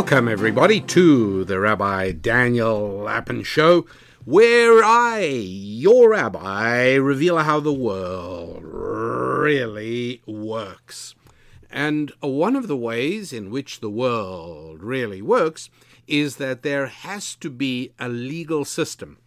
Welcome, everybody, to the Rabbi Daniel Lapin Show, where I, your rabbi, reveal how the world really works. And one of the ways in which the world really works is that there has to be a legal system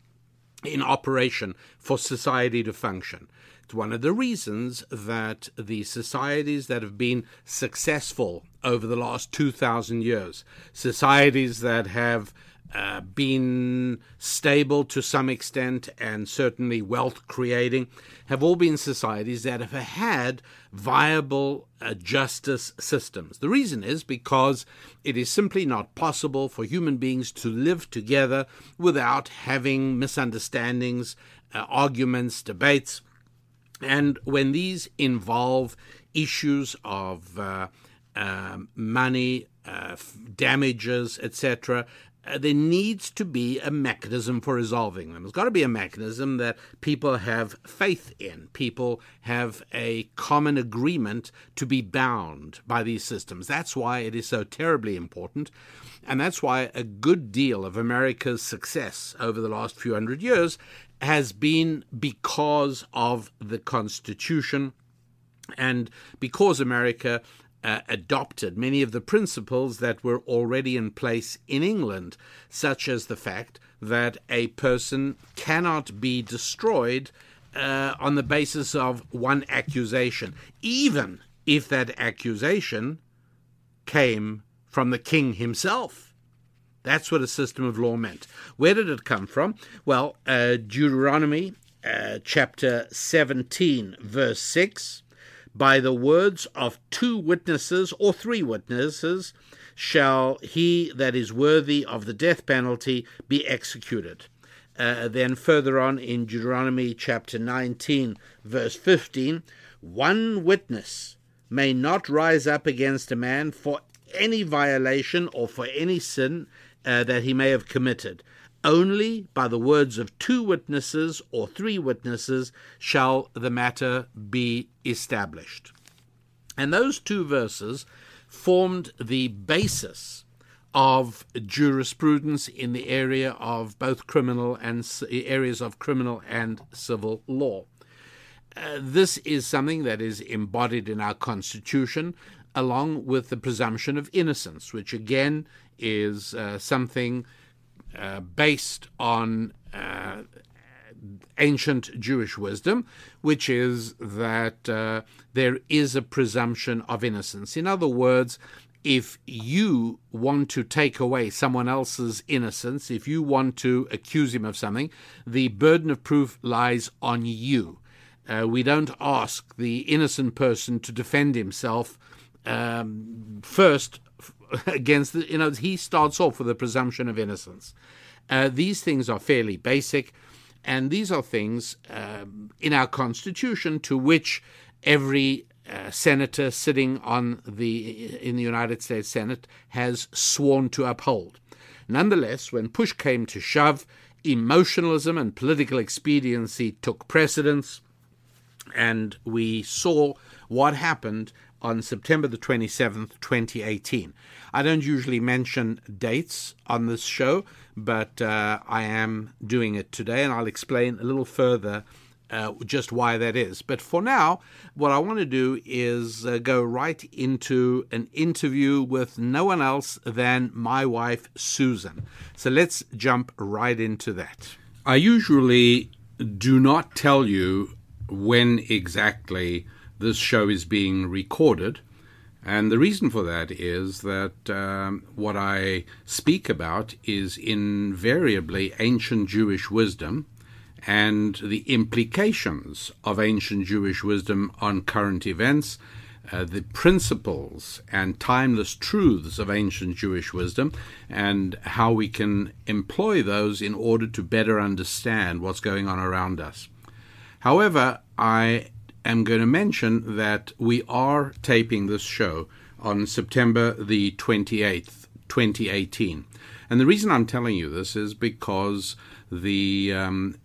in operation for society to function. One of the reasons that the societies that have been successful over the last 2,000 years, societies that have uh, been stable to some extent and certainly wealth creating, have all been societies that have had viable uh, justice systems. The reason is because it is simply not possible for human beings to live together without having misunderstandings, uh, arguments, debates and when these involve issues of uh, uh, money, uh, damages, etc., uh, there needs to be a mechanism for resolving them. There's got to be a mechanism that people have faith in. People have a common agreement to be bound by these systems. That's why it is so terribly important. And that's why a good deal of America's success over the last few hundred years has been because of the Constitution and because America uh, adopted many of the principles that were already in place in England, such as the fact that a person cannot be destroyed uh, on the basis of one accusation, even if that accusation came from the king himself. That's what a system of law meant. Where did it come from? Well, uh, Deuteronomy uh, chapter 17, verse 6 By the words of two witnesses or three witnesses shall he that is worthy of the death penalty be executed. Uh, then further on in Deuteronomy chapter 19, verse 15, one witness may not rise up against a man for any violation or for any sin uh, that he may have committed. Only by the words of two witnesses or three witnesses shall the matter be established. And those two verses formed the basis of jurisprudence in the area of both criminal and areas of criminal and civil law. Uh, this is something that is embodied in our Constitution, along with the presumption of innocence, which again is uh, something uh, based on uh, ancient Jewish wisdom, which is that uh, there is a presumption of innocence. In other words, if you want to take away someone else's innocence, if you want to accuse him of something, the burden of proof lies on you. Uh, we don't ask the innocent person to defend himself um, first against the, you know, he starts off with a presumption of innocence. Uh, these things are fairly basic, and these are things um, in our Constitution to which every uh, senator sitting on the in the United States Senate has sworn to uphold. Nonetheless, when push came to shove, emotionalism and political expediency took precedence, and we saw what happened on September the 27th, 2018. I don't usually mention dates on this show, but uh, I am doing it today, and I'll explain a little further uh, just why that is. But for now, what I want to do is uh, go right into an interview with no one else than my wife, Susan. So let's jump right into that. I usually do not tell you when exactly this show is being recorded. And the reason for that is that um, what I speak about is invariably ancient Jewish wisdom and the implications of ancient Jewish wisdom on current events, uh, the principles and timeless truths of ancient Jewish wisdom, and how we can employ those in order to better understand what's going on around us. However, I am going to mention that we are taping this show on September the 28th, 2018. And the reason I'm telling you this is because the um,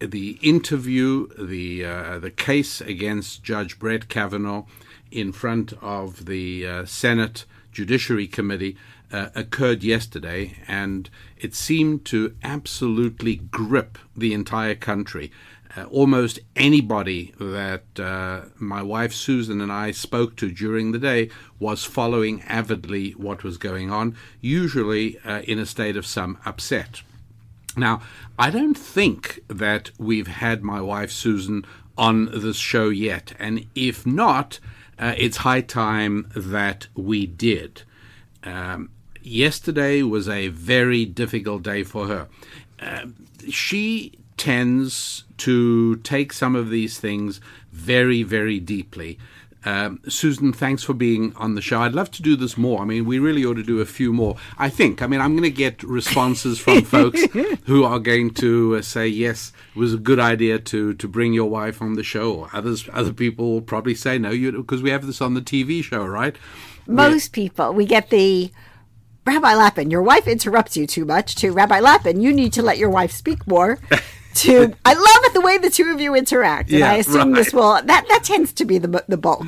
the interview, the uh, the case against Judge Brett Kavanaugh in front of the uh, Senate Judiciary Committee uh, occurred yesterday, and it seemed to absolutely grip the entire country. Uh, almost anybody that uh, my wife Susan and I spoke to during the day was following avidly what was going on, usually uh, in a state of some upset. Now, I don't think that we've had my wife Susan on this show yet, and if not, uh, it's high time that we did. Um, yesterday was a very difficult day for her. Uh, she tends to take some of these things very, very deeply. Um, Susan, thanks for being on the show. I'd love to do this more. I mean, we really ought to do a few more. I think. I mean, I'm going to get responses from folks who are going to uh, say, "Yes, it was a good idea to to bring your wife on the show." Others, other people will probably say, "No, you because we have this on the TV show, right?" Most people, we get the Rabbi Lapin, your wife interrupts you too much. To Rabbi Lapin, you need to let your wife speak more. to I love it the way the two of you interact, and Yeah, I assume right. this will that that tends to be the the bulk.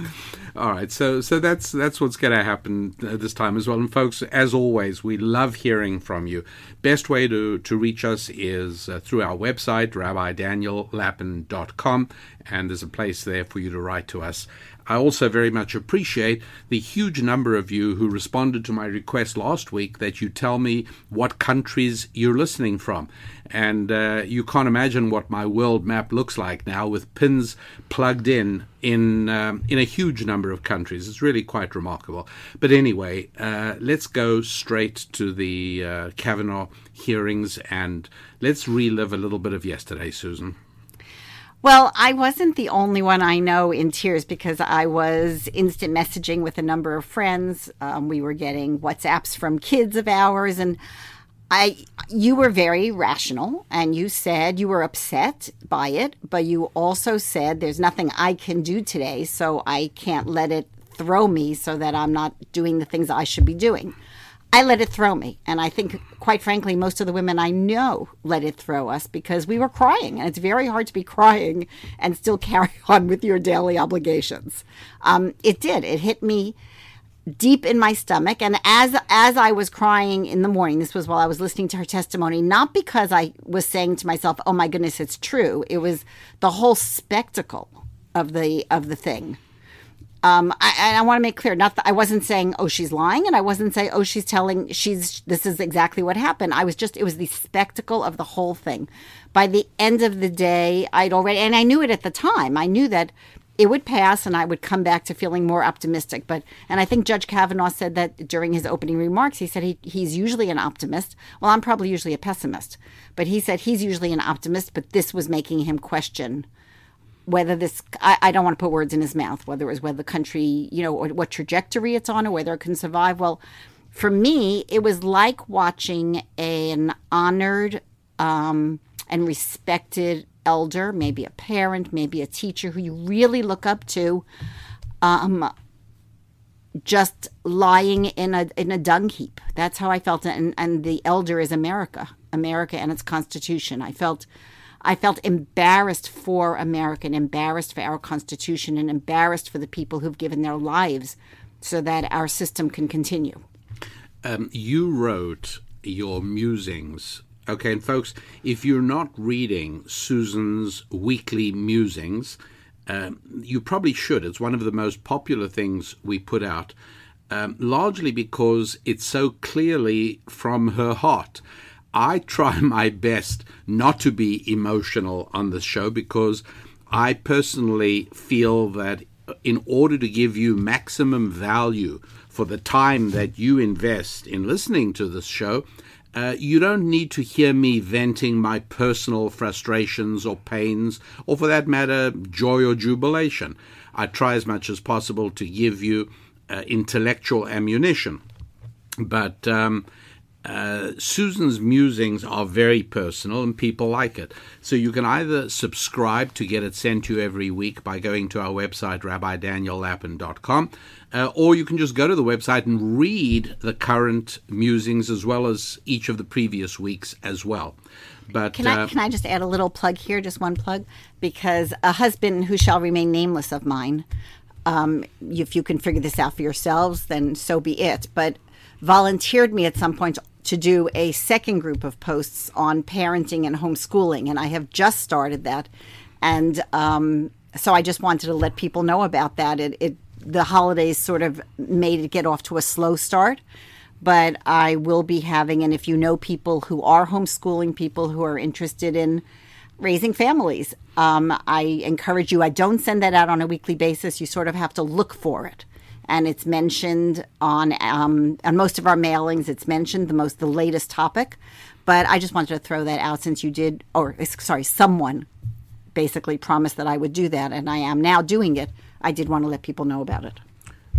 All right, so so that's that's what's going to happen uh, this time as well. And folks, as always, we love hearing from you. Best way to to reach us is uh, through our website, rabbidaniellapin.com, and there's a place there for you to write to us. I also very much appreciate the huge number of you who responded to my request last week that you tell me what countries you're listening from. And uh, you can't imagine what my world map looks like now with pins plugged in in um, in a huge number of countries. It's really quite remarkable. But anyway, uh, let's go straight to the uh, Kavanaugh hearings and let's relive a little bit of yesterday, Susan. Well, I wasn't the only one I know in tears because I was instant messaging with a number of friends. Um, we were getting WhatsApps from kids of ours, and I, you were very rational, and you said you were upset by it, but you also said there's nothing I can do today, so I can't let it throw me, so that I'm not doing the things I should be doing. I let it throw me. And I think, quite frankly, most of the women I know let it throw us because we were crying. And it's very hard to be crying and still carry on with your daily obligations. Um, it did. It hit me deep in my stomach and as as I was crying in the morning this was while I was listening to her testimony not because I was saying to myself oh my goodness it's true it was the whole spectacle of the of the thing um, I, and I want to make clear, not that I wasn't saying, "Oh, she's lying," and I wasn't saying, "Oh, she's telling she's this is exactly what happened." I was just it was the spectacle of the whole thing. By the end of the day, I'd already and I knew it at the time. I knew that it would pass, and I would come back to feeling more optimistic. But and I think Judge Kavanaugh said that during his opening remarks. He said he, he's usually an optimist. Well, I'm probably usually a pessimist, but he said he's usually an optimist. But this was making him question whether this I, I don't want to put words in his mouth whether it was whether the country you know what trajectory it's on or whether it can survive. Well for me it was like watching an honored um, and respected elder maybe a parent maybe a teacher who you really look up to um, just lying in a in a dung heap. That's how i felt. And and the elder is america america and its constitution. I felt I felt embarrassed for America and embarrassed for our Constitution and embarrassed for the people who've given their lives so that our system can continue. Um, you wrote your musings. Okay, and folks, if you're not reading Susan's weekly musings, um, you probably should. It's one of the most popular things we put out, um, largely because it's so clearly from her heart. I try my best not to be emotional on this show because I personally feel that in order to give you maximum value for the time that you invest in listening to this show, uh, you don't need to hear me venting my personal frustrations or pains, or for that matter, joy or jubilation. I try as much as possible to give you uh, intellectual ammunition. But um, uh, Susan's musings are very personal and people like it. So you can either subscribe to get it sent to you every week by going to our website, rabbidaniellapin.com. uh, or you can just go to the website and read the current musings as well as each of the previous weeks as well. But Can I uh, can I just add a little plug here, just one plug, because a husband who shall remain nameless of mine, um, if you can figure this out for yourselves, then so be it. But volunteered me at some point to do a second group of posts on parenting and homeschooling, and I have just started that, and um, so I just wanted to let people know about that. It, it the holidays sort of made it get off to a slow start but I will be having, and if you know people who are homeschooling, people who are interested in raising families, um, I encourage you. I don't send that out on a weekly basis. You sort of have to look for it, and it's mentioned on um, on most of our mailings. It's mentioned the most the latest topic, but I just wanted to throw that out since you did, or sorry, someone basically promised that I would do that, and I am now doing it. I did want to let people know about it.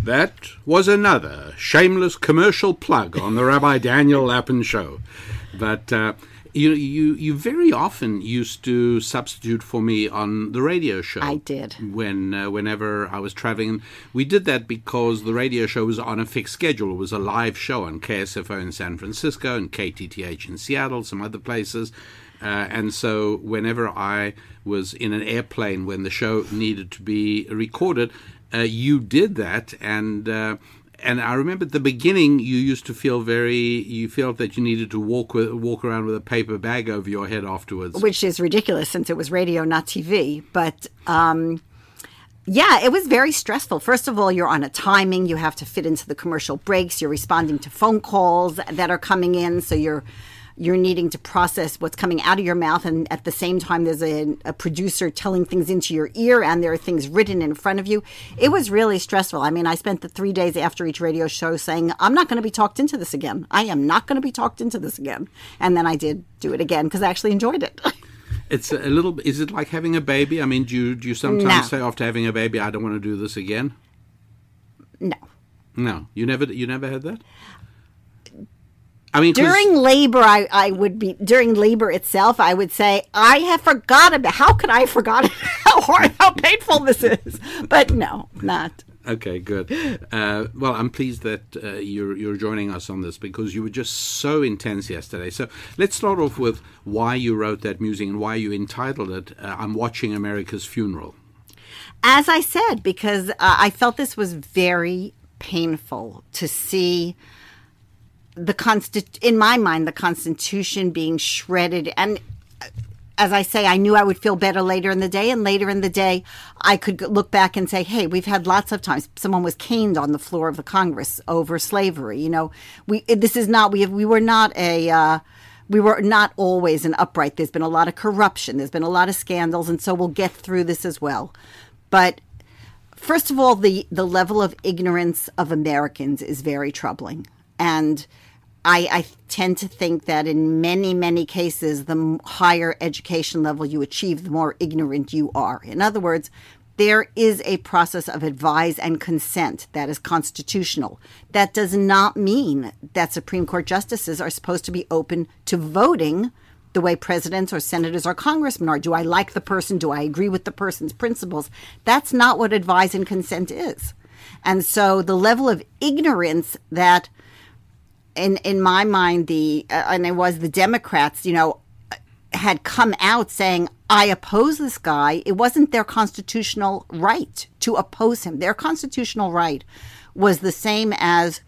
That was another shameless commercial plug on the Rabbi Daniel Lapin show. But uh, you, you, you very often used to substitute for me on the radio show. I did. When, uh, whenever I was traveling. We did that because the radio show was on a fixed schedule. It was a live show on KSFO in San Francisco and KTTH in Seattle, some other places. Uh, and so, whenever I was in an airplane when the show needed to be recorded, uh, you did that, and uh, and I remember at the beginning you used to feel very you felt that you needed to walk with, walk around with a paper bag over your head afterwards, which is ridiculous since it was radio, not TV. But um, yeah, it was very stressful. First of all, you're on a timing; you have to fit into the commercial breaks. You're responding to phone calls that are coming in, so you're you're needing to process what's coming out of your mouth and at the same time there's a, a, producer telling things into your ear and there are things written in front of you. It was really stressful. I mean i spent the three days after each radio show saying i'm not going to be talked into this again. I am not going to be talked into this again. And then i did do it again because i actually enjoyed it. It's a little is it like having a baby? I mean do you, do you sometimes no. say after having a baby i don't want to do this again no. No. You never you never had that I mean, during labor, I, I would be during labor itself. I would say I have forgotten. How could I have forgotten how hard, how painful this is? But no, not. Okay, good. Uh, well, I'm pleased that uh, you're you're joining us on this because you were just so intense yesterday. So let's start off with why you wrote that music and why you entitled it uh, "I'm Watching America's Funeral." As I said, because uh, I felt this was very painful to see the constit in my mind the constitution being shredded and as I say, I knew I would feel better later in the day, and later in the day, I could look back and say, "Hey, we've had lots of times. Someone was caned on the floor of the Congress over slavery. You know, we this is not we have, we were not a uh, we were not always an upright. There's been a lot of corruption. There's been a lot of scandals, and so we'll get through this as well. But first of all, the the level of ignorance of Americans is very troubling, and I, I, tend to think that in many, many cases, the higher education level you achieve, the more ignorant you are. In other words, there is a process of advise and consent that is constitutional. That does not mean that Supreme Court justices are supposed to be open to voting the way presidents or senators or congressmen are. Do I like the person? Do I agree with the person's principles? That's not what advise and consent is. And so the level of ignorance that in in my mind, the uh, and it was the Democrats, you know, had come out saying, "I oppose this guy." It wasn't their constitutional right to oppose him. Their constitutional right was the same as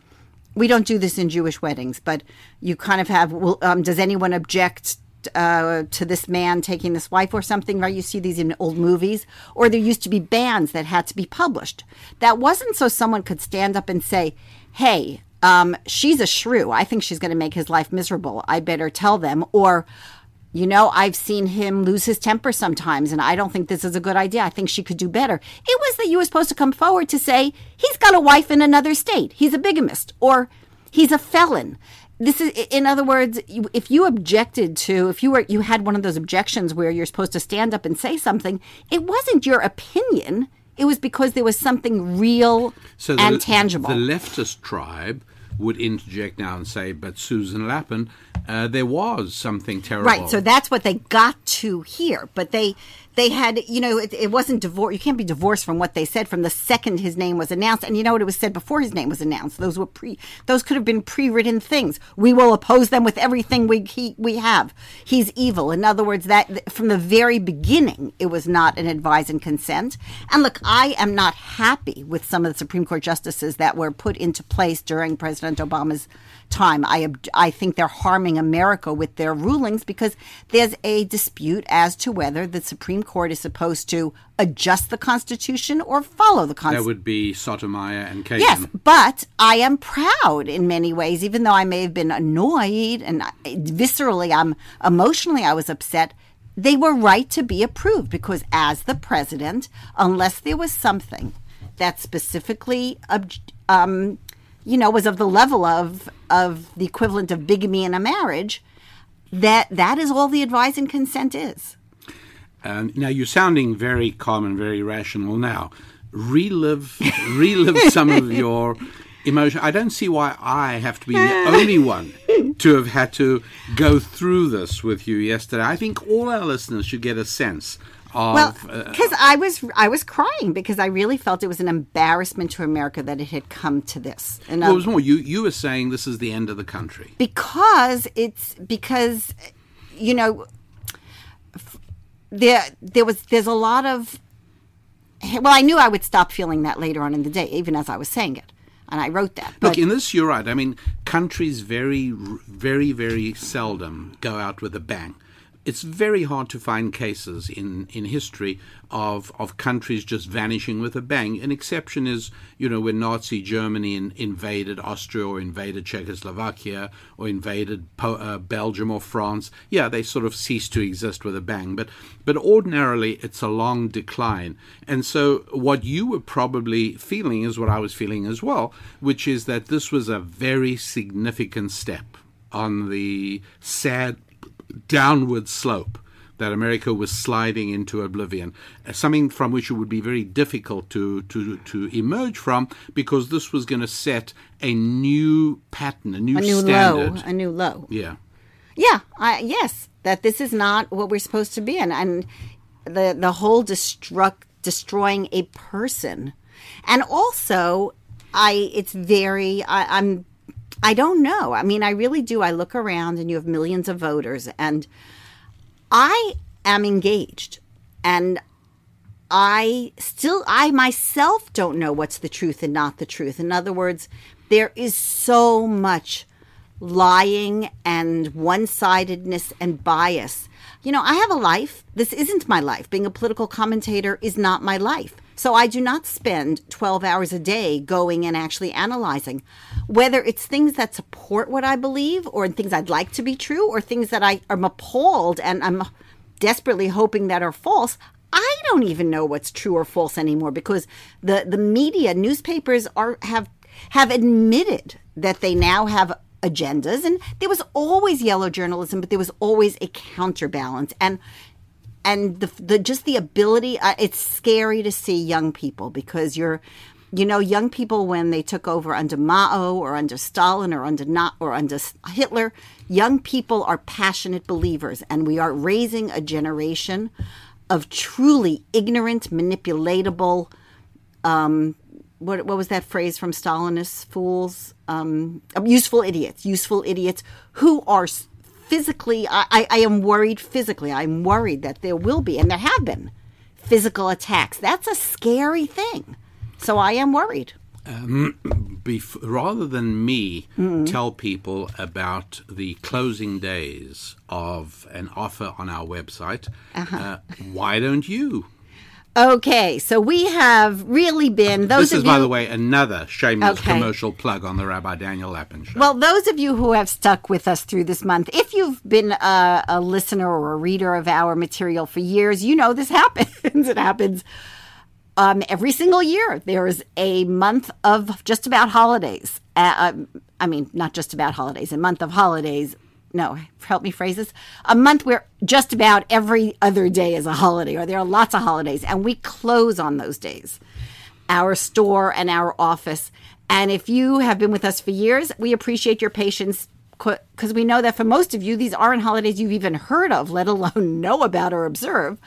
we don't do this in Jewish weddings, but you kind of have. Well, um, does anyone object uh, to this man taking this wife or something, right? You see these in old movies. Or there used to be banns that had to be published. That wasn't so someone could stand up and say, hey, um, she's a shrew. I think she's going to make his life miserable. I better tell them. Or, you know, I've seen him lose his temper sometimes, and I don't think this is a good idea. I think she could do better. It was that you were supposed to come forward to say, he's got a wife in another state, he's a bigamist, or he's a felon. This is, in other words, if you objected to, if you were, you had one of those objections where you're supposed to stand up and say something, it wasn't your opinion. It was because there was something real so the, and tangible. The leftist tribe would interject now and say, but Susan Lapin, uh, there was something terrible. Right. So that's what they got to hear. But they, they had, you know, it, it wasn't divorce. You can't be divorced from what they said from the second his name was announced. And you know what? It was said before his name was announced. Those were pre. Those could have been pre-written things. We will oppose them with everything we he, we have. He's evil. In other words, that from the very beginning, it was not an advise and consent. And look, I am not happy with some of the Supreme Court justices that were put into place during President Obama's time. I I think they're harming America with their rulings because there's a dispute as to whether the Supreme Court is supposed to adjust the Constitution or follow the Constitution. That would be Sotomayor and Kagan. Yes, but I am proud in many ways, even though I may have been annoyed and viscerally, I'm emotionally, I was upset. They were right to be approved because, as the president, unless there was something that specifically um, you know, was of the level of of the equivalent of bigamy in a marriage, that that is all the advice and consent is. Um, now you're sounding very calm and very rational now. Relive, relive some of your emotion. I don't see why I have to be the only one to have had to go through this with you yesterday. I think all our listeners should get a sense of, well, because uh, I was I was crying because I really felt it was an embarrassment to America that it had come to this. And well, it was more you you were saying this is the end of the country because it's because you know there there was there's a lot of well I knew I would stop feeling that later on in the day even as I was saying it and I wrote that. But Look, in this, you're right. I mean, countries very, very, very seldom go out with a bang it's very hard to find cases in, in history of, of countries just vanishing with a bang. An exception is, you know, when Nazi Germany in, invaded Austria or invaded Czechoslovakia or invaded po- uh, Belgium or France. Yeah, they sort of ceased to exist with a bang. But, but ordinarily, it's a long decline. And so, what you were probably feeling is what I was feeling as well, which is that this was a very significant step on the sad downward slope that America was sliding into oblivion, uh, something from which it would be very difficult to, to, to emerge from because this was going to set a new pattern, a new, a new standard. low, a new low. Yeah. Yeah, I, yes, that this is not what we're supposed to be in. And the, the whole destruct, destroying a person. And also, I it's very, I, I'm I don't know. I mean, I really do. I look around and you have millions of voters, and I am engaged. And I still, I myself don't know what's the truth and not the truth. In other words, there is so much lying and one sidedness and bias. You know, I have a life. This isn't my life. Being a political commentator is not my life. So I do not spend 12 hours a day going and actually analyzing whether it's things that support what I believe or things I'd like to be true or things that I am appalled and I'm desperately hoping that are false. I don't even know what's true or false anymore because the, the media, newspapers are have have admitted that they now have agendas and there was always yellow journalism but there was always a counterbalance and and the, the just the ability uh, it's scary to see young people because you're you know young people when they took over under Mao or under Stalin or under not or under Hitler young people are passionate believers and we are raising a generation of truly ignorant manipulatable um, what, what was that phrase from Stalinist fools? Um, useful idiots, useful idiots who are physically, I, I am worried physically. I'm worried that there will be, and there have been, physical attacks. That's a scary thing. So I am worried. Um, bef- rather than me mm-hmm. tell people about the closing days of an offer on our website, uh-huh. uh, why don't you Okay, so we have really been those. This is, you, by the way, another shameless okay. commercial plug on the Rabbi Daniel Lapin show. Well, those of you who have stuck with us through this month, if you've been a, a listener or a reader of our material for years, you know this happens. it happens um, every single year. There is a month of just about holidays. Uh, I mean, not just about holidays, a month of holidays no, help me phrase this, a month where just about every other day is a holiday, or there are lots of holidays, and we close on those days, our store and our office. And if you have been with us for years, we appreciate your patience because we know that for most of you, these aren't holidays you've even heard of, let alone know about or observe.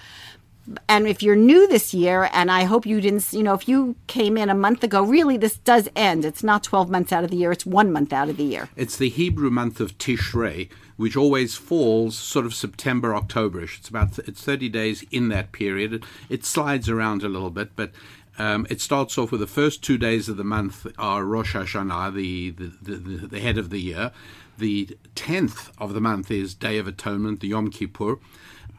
And if you're new this year, and I hope you didn't, you know, if you came in a month ago, really this does end. It's not 12 months out of the year, it's one month out of the year. It's the Hebrew month of Tishrei, which always falls sort of September, Octoberish. It's about it's 30 days in that period. It, it slides around a little bit, but um, it starts off with the first two days of the month are Rosh Hashanah, the, the, the, the head of the year. The 10th of the month is Day of Atonement, the Yom Kippur.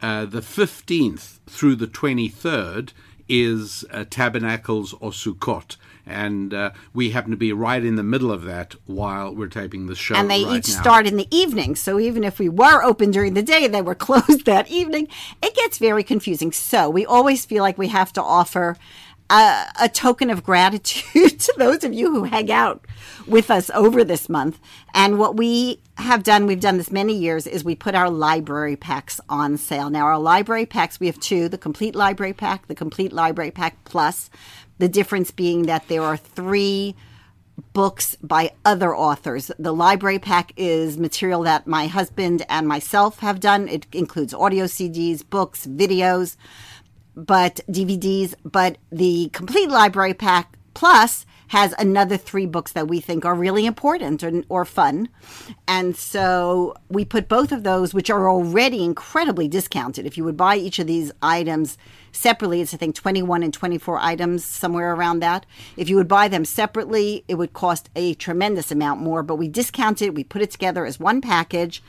Uh, the 15th through the 23rd is uh, Tabernacles or Sukkot. And uh, we happen to be right in the middle of that while we're taping the show. And they right each now. start in the evening. So even if we were open during the day, they were closed that evening. It gets very confusing. So we always feel like we have to offer a, a token of gratitude to those of you who hang out with us over this month. And what we have done, we've done this many years, is we put our library packs on sale. Now, our library packs, we have two the complete library pack, the complete library pack plus. The difference being that there are three books by other authors. The library pack is material that my husband and myself have done. It includes audio CDs, books, videos, but DVDs. But the complete library pack plus has another three books that we think are really important or, or fun. And so we put both of those, which are already incredibly discounted. If you would buy each of these items separately, it's I think 21 and 24 items, somewhere around that. If you would buy them separately, it would cost a tremendous amount more, but we discount it, we put it together as one package.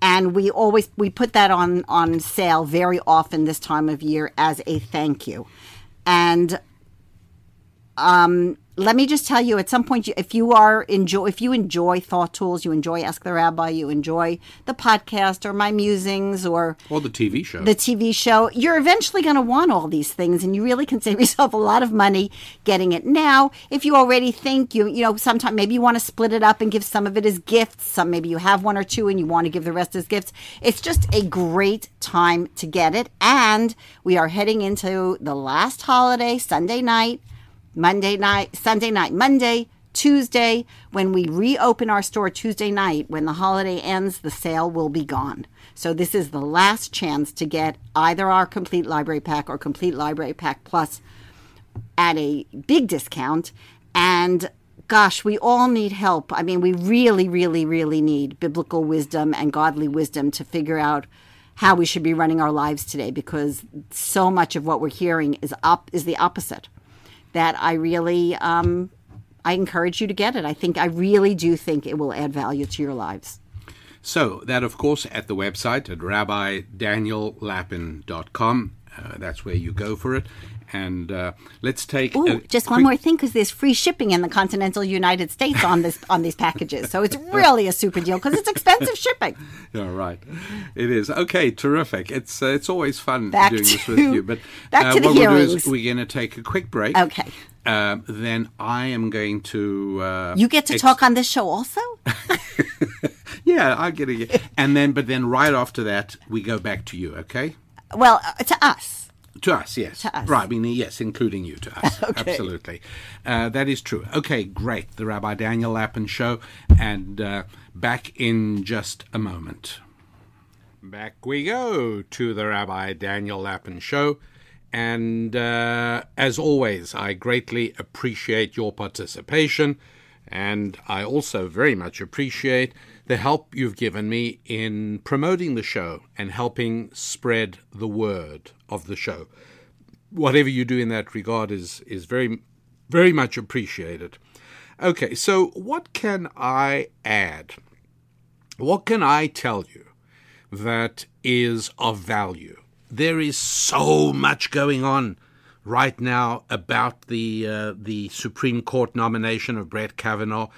And we always we put that on on sale very often this time of year as a thank you. And um, let me just tell you at some point if you are enjoy if you enjoy thought tools you enjoy ask the rabbi you enjoy the podcast or my musings or Or the TV show. the tv show you're eventually going to want all these things and you really can save yourself a lot of money getting it. Now if you already think you you know sometime maybe you want to split it up and give some of it as gifts some maybe you have one or two and you want to give the rest as gifts. It's just a great time to get it and we are heading into the last holiday sunday night Monday night, Sunday night, Monday, Tuesday. When we reopen our store Tuesday night, when the holiday ends, the sale will be gone. So this is the last chance to get either our complete library pack or complete library pack plus at a big discount. And gosh, we all need help. I mean, we really, really, really need biblical wisdom and godly wisdom to figure out how we should be running our lives today because so much of what we're hearing is up is the opposite that I really um, I encourage you to get it. I think I really do think it will add value to your lives. So, that of course at the website at rabbidaniellapin.com. Uh, that's where you go for it. And uh, let's take Ooh, just one more thing because there's free shipping in the continental United States on this on these packages. So it's really a super deal because it's expensive shipping. Yeah, right. It is okay. Terrific. It's uh, it's always fun Back doing this with you. But back uh, to the what We'll do is we're going to take a quick break. Okay. Um, then I am going to. Uh, You get to ex- talk on this show also? Yeah, I get it. And then, but then right after that, we go back to you. Okay. Well, uh, to us. To us, yes. To us. Right, I mean, yes, including you to us. Okay. Absolutely. Uh, that is true. Okay, great. The Rabbi Daniel Lapin Show. And uh, back in just a moment. Back we go to the Rabbi Daniel Lapin Show. And uh, as always, I greatly appreciate your participation. And I also very much appreciate the help you've given me in promoting the show and helping spread the word of the show. Whatever you do in that regard is, is very, very much appreciated. Okay, so what can I add? What can I tell you that is of value? There is so much going on right now about the uh, the Supreme Court nomination of Brett Kavanaugh.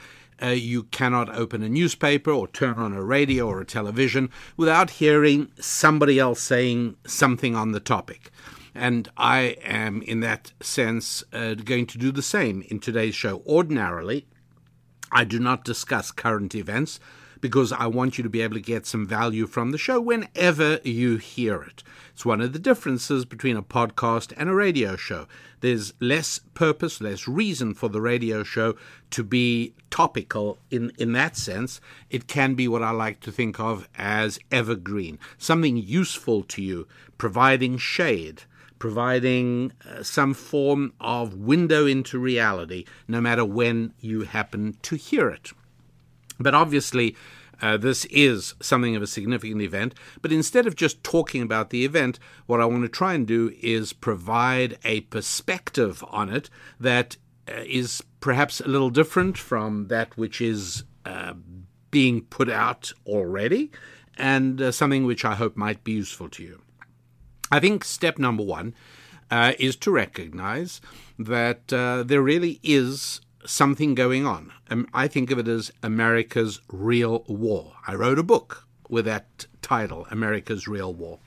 Uh, you cannot open a newspaper or turn on a radio or a television without hearing somebody else saying something on the topic. And I am, in that sense, uh, going to do the same in today's show. Ordinarily, I do not discuss current events because I want you to be able to get some value from the show whenever you hear it. It's one of the differences between a podcast and a radio show. There's less purpose, less reason for the radio show to be topical in, in that sense. It can be what I like to think of as evergreen, something useful to you, providing shade, providing uh, some form of window into reality, no matter when you happen to hear it. But obviously, uh, this is something of a significant event. But instead of just talking about the event, what I want to try and do is provide a perspective on it that uh, is perhaps a little different from that which is uh, being put out already, and uh, something which I hope might be useful to you. I think step number one uh, is to recognize that uh, there really is something going on. Um, I think of it as America's Real War. I wrote a book with that title, America's Real War.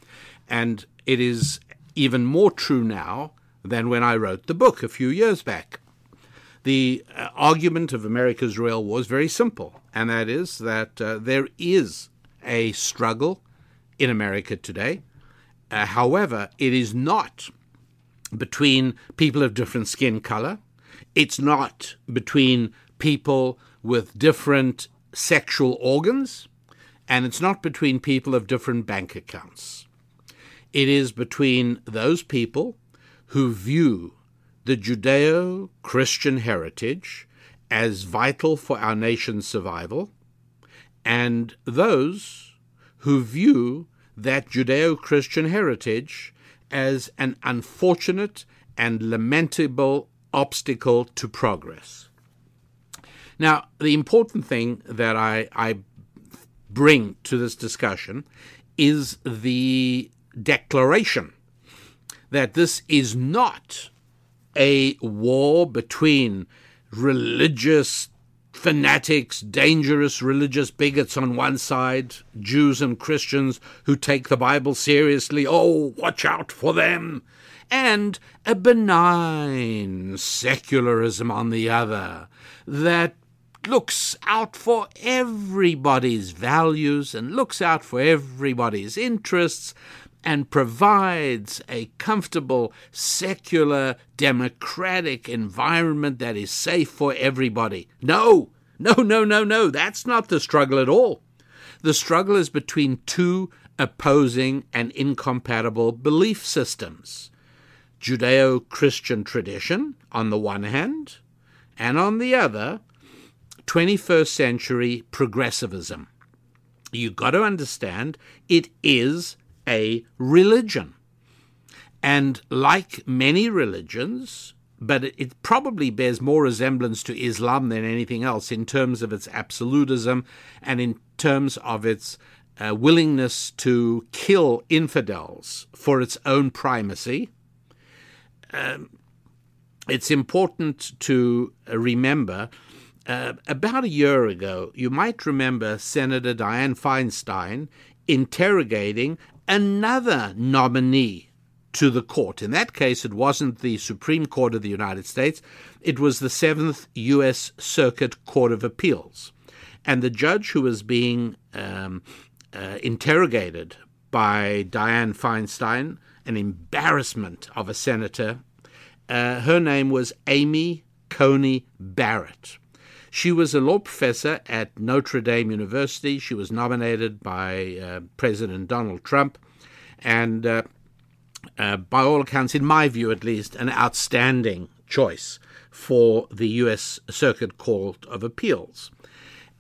And it is even more true now than when I wrote the book a few years back. The uh, argument of America's Real War is very simple, and that is that uh, there is a struggle in America today. Uh, however, it is not between people of different skin color. It's not between people with different sexual organs, and it's not between people of different bank accounts. It is between those people who view the Judeo Christian heritage as vital for our nation's survival, and those who view that Judeo Christian heritage as an unfortunate and lamentable obstacle to progress. Now, the important thing that I, I bring to this discussion is the declaration that this is not a war between religious fanatics, dangerous religious bigots on one side, Jews and Christians who take the Bible seriously, oh, watch out for them, and a benign secularism on the other that looks out for everybody's values and looks out for everybody's interests and provides a comfortable, secular, democratic environment that is safe for everybody. No, no, no, no, no, that's not the struggle at all. The struggle is between two opposing and incompatible belief systems Judeo Christian tradition, on the one hand, and on the other, 21st century progressivism. You've got to understand it is a religion. And like many religions, but it probably bears more resemblance to Islam than anything else in terms of its absolutism and in terms of its uh, willingness to kill infidels for its own primacy. Um, it's important to remember uh, about a year ago, you might remember Senator Dianne Feinstein interrogating another nominee to the court. In that case, it wasn't the Supreme Court of the United States, it was the Seventh U.S. Circuit Court of Appeals. And the judge who was being um, uh, interrogated by Dianne Feinstein, an embarrassment of a senator, uh, her name was Amy Coney Barrett. She was a law professor at Notre Dame University. She was nominated by uh, President Donald Trump, and uh, uh, by all accounts, in my view at least, an outstanding choice for the U.S. Circuit Court of Appeals.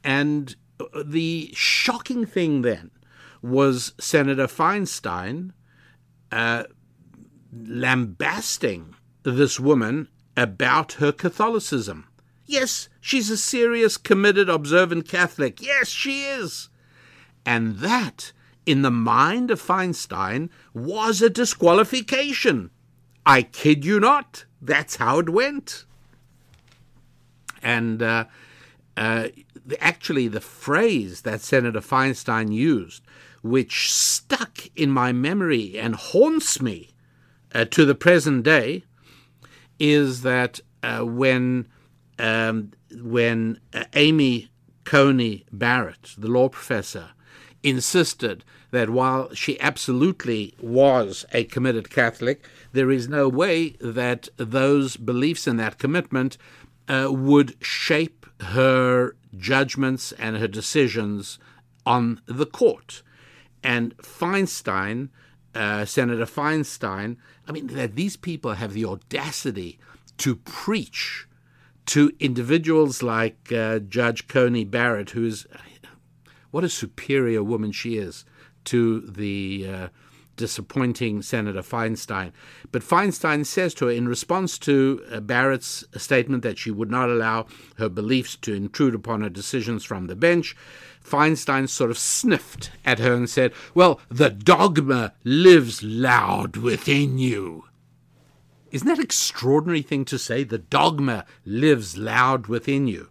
And the shocking thing then was Senator Feinstein uh, lambasting this woman about her Catholicism. Yes, she's a serious, committed, observant Catholic. Yes, she is. And that, in the mind of Feinstein, was a disqualification. I kid you not. That's how it went. And uh, uh, actually, the phrase that Senator Feinstein used, which stuck in my memory and haunts me uh, to the present day, is that uh, when um, when uh, Amy Coney Barrett, the law professor, insisted that while she absolutely was a committed Catholic, there is no way that those beliefs and that commitment uh, would shape her judgments and her decisions on the court. And Feinstein uh, Senator Feinstein, I mean, that these people have the audacity to preach to individuals like uh, Judge Coney Barrett, who's what a superior woman she is to the uh, disappointing Senator Feinstein. But Feinstein says to her, in response to uh, Barrett's statement that she would not allow her beliefs to intrude upon her decisions from the bench, Feinstein sort of sniffed at her and said, Well, the dogma lives loud within you. Isn't that an extraordinary thing to say? The dogma lives loud within you.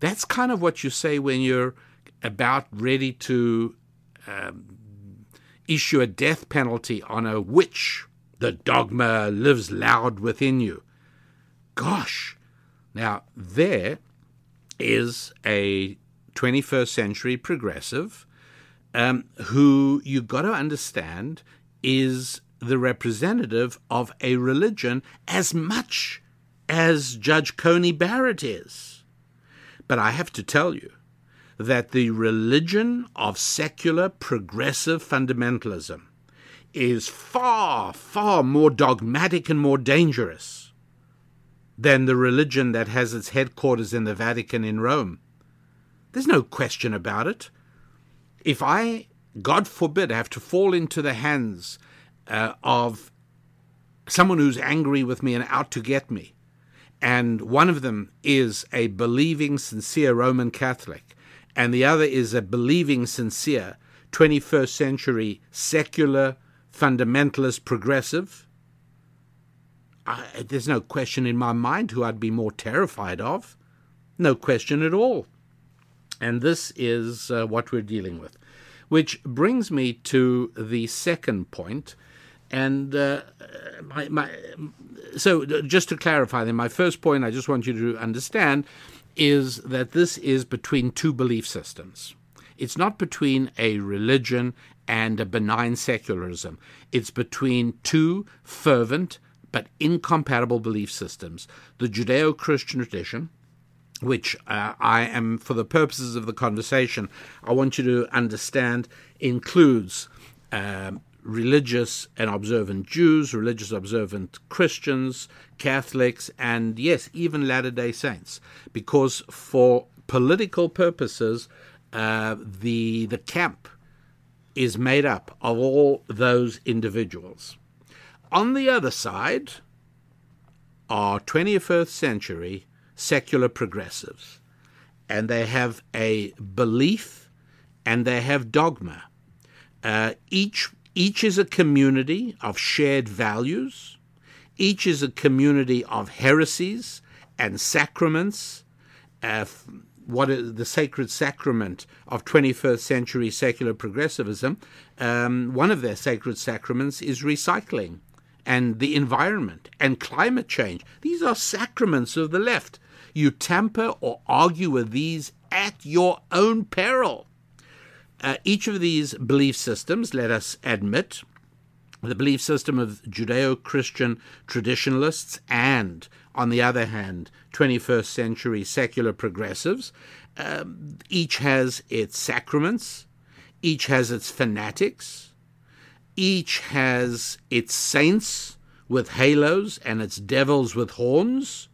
That's kind of what you say when you're about ready to um, issue a death penalty on a witch. The dogma lives loud within you. Gosh. Now, there is a 21st century progressive um, who you've got to understand is the representative of a religion as much as Judge Coney Barrett is. But I have to tell you that the religion of secular progressive fundamentalism is far, far more dogmatic and more dangerous than the religion that has its headquarters in the Vatican in Rome. There's no question about it. If I, God forbid, have to fall into the hands uh, of someone who's angry with me and out to get me, and one of them is a believing, sincere Roman Catholic, and the other is a believing, sincere 21st century secular, fundamentalist, progressive, I, there's no question in my mind who I'd be more terrified of. No question at all. And this is uh, what we're dealing with. Which brings me to the second point. And uh, my, my, so, just to clarify, then, my first point I just want you to understand is that this is between two belief systems. It's not between a religion and a benign secularism. It's between two fervent but incompatible belief systems the Judeo Christian tradition, which uh, I am, for the purposes of the conversation, I want you to understand includes um, religious and observant Jews, religious observant Christians, Catholics, and yes, even Latter day Saints, because for political purposes, uh, the the camp is made up of all those individuals. On the other side are 21st century secular progressives. And they have a belief and they have dogma. Uh, each, each is a community of shared values, each is a community of heresies and sacraments. Uh, what is the sacred sacrament of 21st century secular progressivism? Um, one of their sacred sacraments is recycling and the environment and climate change. These are sacraments of the left. You tamper or argue with these at your own peril. Uh, each of these belief systems, let us admit, the belief system of Judeo Christian traditionalists and, on the other hand, 21st century secular progressives, um, each has its sacraments, each has its fanatics, each has its saints with halos and its devils with horns.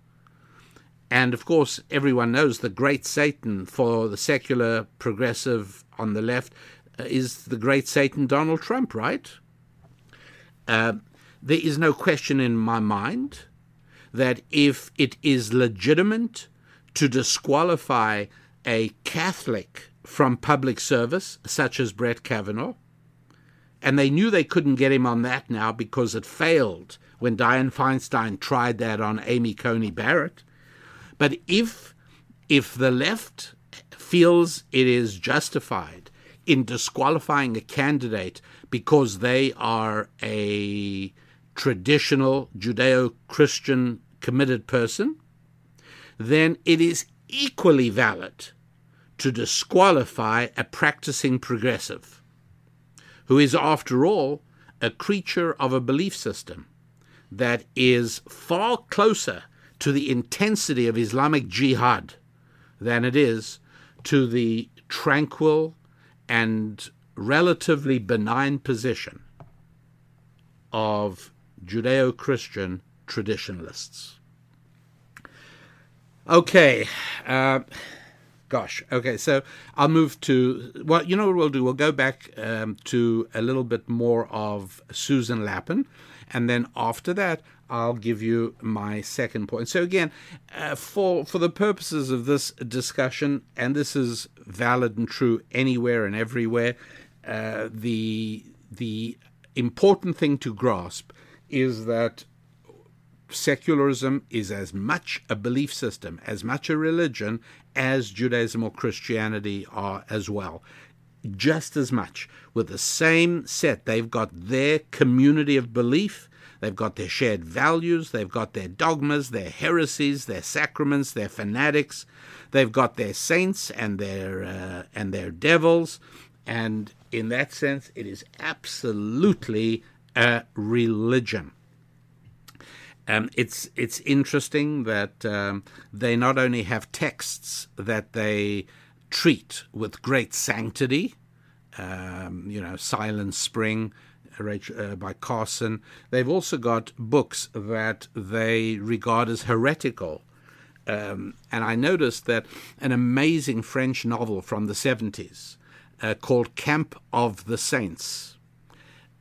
And of course, everyone knows the great Satan for the secular progressive on the left uh, is the great Satan Donald Trump, right? Uh, there is no question in my mind that if it is legitimate to disqualify a Catholic from public service, such as Brett Kavanaugh, and they knew they couldn't get him on that now because it failed when Dianne Feinstein tried that on Amy Coney Barrett. But if if the left feels it is justified in disqualifying a candidate because they are a traditional Judeo Christian committed person, then it is equally valid to disqualify a practicing progressive, who is, after all, a creature of a belief system that is far closer to the intensity of Islamic jihad than it is to the tranquil and relatively benign position of Judeo Christian traditionalists. Okay. Uh, gosh. Okay. So I'll move to, well, you know what we'll do? We'll go back um, to a little bit more of Susan Lapin, And then after that, I'll give you my second point. So again, uh, for for the purposes of this discussion, and this is valid and true anywhere and everywhere, uh, the the important thing to grasp is that secularism is as much a belief system, as much a religion as Judaism or Christianity are as well. Just as much, with the same set. They've got their community of belief, they've got their shared values, they've got their dogmas, their heresies, their sacraments, their fanatics, they've got their saints and their uh, and their devils, and in that sense, it is absolutely a religion. Um, it's it's interesting that um, they not only have texts that they treat with great sanctity, um, you know, Silent Spring by Carson. They've also got books that they regard as heretical. Um, and I noticed that an amazing French novel from the 70s uh, called Camp of the Saints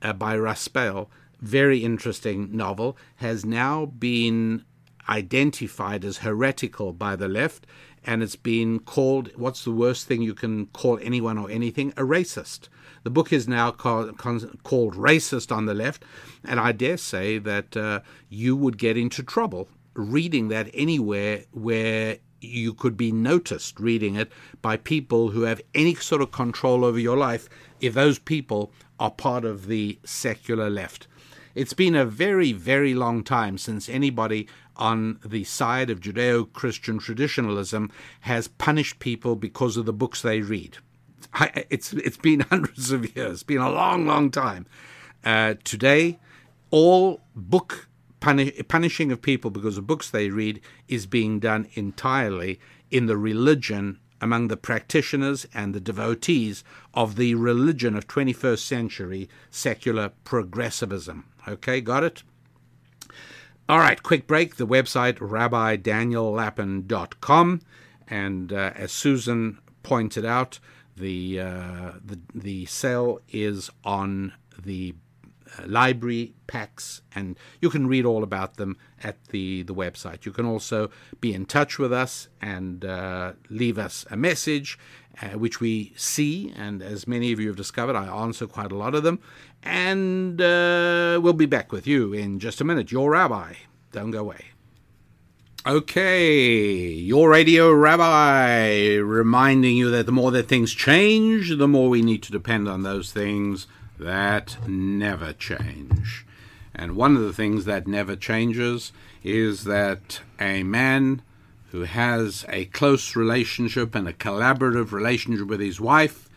uh, by Raspail very interesting novel, has now been identified as heretical by the left, and it's been called what's the worst thing you can call anyone or anything? A racist. The book is now called, called Racist on the Left, and I dare say that uh, you would get into trouble reading that anywhere where you could be noticed reading it by people who have any sort of control over your life if those people are part of the secular left. It's been a very, very long time since anybody on the side of Judeo Christian traditionalism has punished people because of the books they read. It's, it's been hundreds of years, it's been a long, long time. Uh, today, all book punish, punishing of people because of books they read is being done entirely in the religion among the practitioners and the devotees of the religion of 21st century secular progressivism. Okay, got it? All right, quick break. The website rabbidaniellapin.com. And uh, as Susan pointed out, the, uh, the, the sale is on the uh, library packs, and you can read all about them at the, the website. You can also be in touch with us and uh, leave us a message, uh, which we see, and as many of you have discovered, I answer quite a lot of them. And uh, we'll be back with you in just a minute. Your rabbi. Don't go away. Okay, your radio rabbi reminding you that the more that things change, the more we need to depend on those things that never change. And one of the things that never changes is that a man who has a close relationship and a collaborative relationship with his wife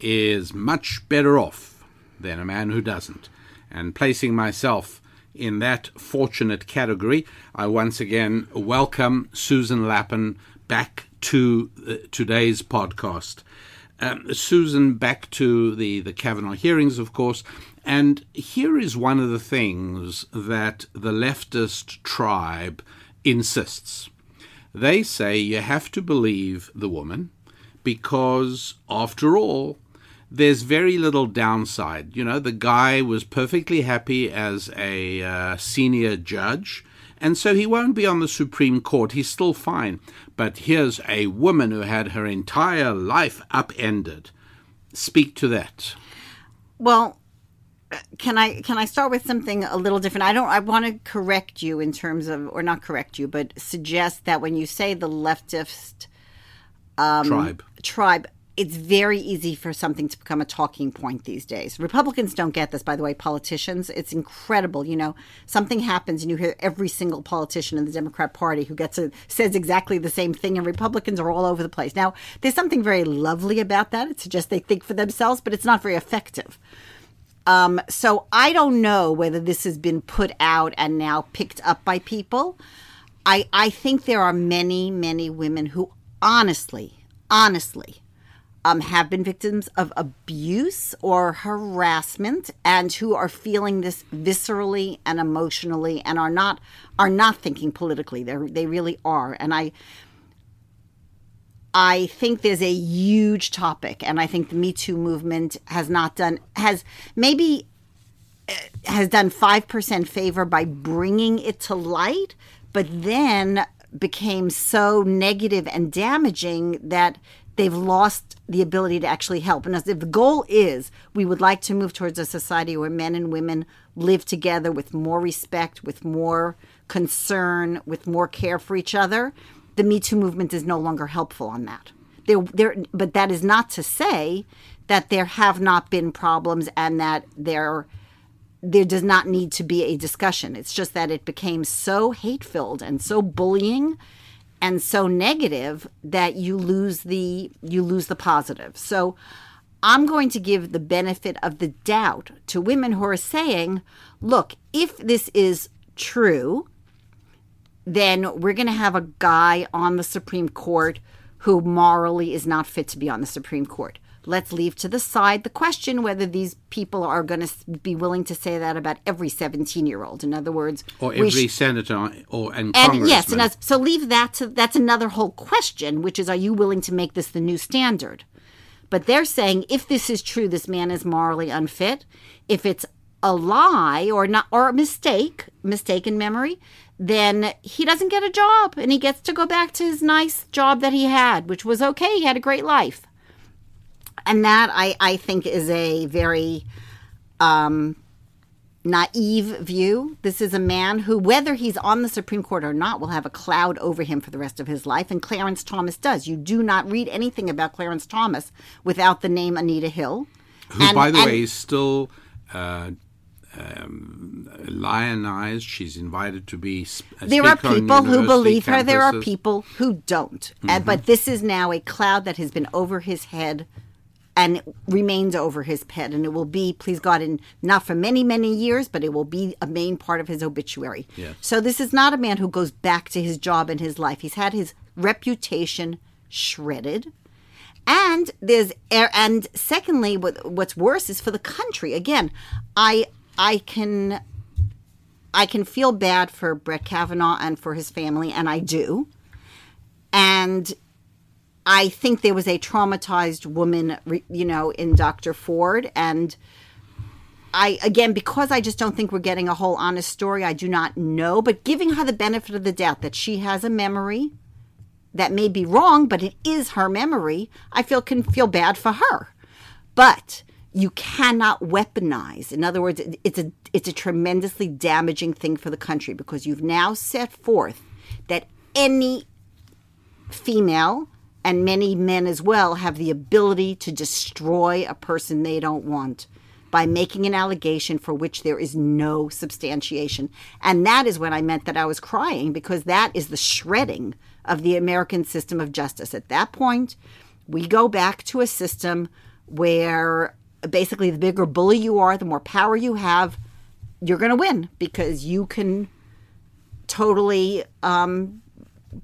is much better off than a man who doesn't. And placing myself in that fortunate category, I once again welcome Susan Lapin back to uh, today's podcast. Um, Susan, back to the, the Kavanaugh hearings, of course. And here is one of the things that the leftist tribe insists. They say you have to believe the woman because, after all, there's very little downside. You know, the guy was perfectly happy as a uh, senior judge and so he won't be on the Supreme Court. He's still fine. But here's a woman who had her entire life upended. Speak to that. Well, can I can I start with something a little different? I don't I want to correct you in terms of or not correct you, but suggest that when you say the leftist um, tribe tribe it's very easy for something to become a talking point these days. Republicans don't get this, by the way, politicians. It's incredible. You know, something happens and you hear every single politician in the Democrat Party who gets a, says exactly the same thing, and Republicans are all over the place. Now, there's something very lovely about that. It suggests they think for themselves, but it's not very effective. Um, so I don't know whether this has been put out and now picked up by people. I, I think there are many, many women who honestly, honestly, um, have been victims of abuse or harassment and who are feeling this viscerally and emotionally and are not are not thinking politically. They they really are. And i I think there's a huge topic, and I think the Me Too movement has not done has maybe uh, has done five percent favor by bringing it to light, but then became so negative and damaging that they've lost the ability to actually help. And as if the goal is we would like to move towards a society where men and women live together with more respect, with more concern, with more care for each other, the Me Too movement is no longer helpful on that. There, there, but that is not to say that there have not been problems and that there there does not need to be a discussion. It's just that it became so hate filled and so bullying and so negative that you lose the you lose the positive. So I'm going to give the benefit of the doubt to women who are saying, look, if this is true, then we're going to have a guy on the Supreme Court who morally is not fit to be on the Supreme Court. Let's leave to the side the question whether these people are going to be willing to say that about every 17 year old. In other words, or every sh- senator or and, and yes, and as, so leave that to that's another whole question, which is, are you willing to make this the new standard? But they're saying if this is true, this man is morally unfit. If it's a lie or not or a mistake, mistaken memory, then he doesn't get a job and he gets to go back to his nice job that he had, which was okay. He had a great life and that I, I think is a very um, naive view. This is a man who, whether he's on the Supreme Court or not, will have a cloud over him for the rest of his life. And Clarence Thomas does. You do not read anything about Clarence Thomas without the name Anita Hill. Who, and, by the and, way, is still. Uh, um, lionized. She's invited to be. there are people who believe campuses. her. There are people who don't. Mm-hmm. And, but this is now a cloud that has been over his head and remains over his head. And it will be, please God, in not for many, many years, but it will be a main part of his obituary. Yes. So this is not a man who goes back to his job in his life. He's had his reputation shredded. And there's er, and secondly, what, what's worse is for the country. Again, I I can I can feel bad for Brett Kavanaugh and for his family, and I do. And I think there was a traumatized woman, you know, in Dr. Ford. And I, again, because I just don't think we're getting a whole honest story, I do not know. But giving her the benefit of the doubt that she has a memory that may be wrong, but it is her memory, I feel can feel bad for her. But you cannot weaponize. In other words, it's a it's a tremendously damaging thing for the country because you've now set forth that any female and many men as well have the ability to destroy a person they don't want by making an allegation for which there is no substantiation. And that is when I meant that I was crying because that is the shredding of the American system of justice. At that point, we go back to a system where basically the bigger bully you are, the more power you have, you're going to win because you can totally um,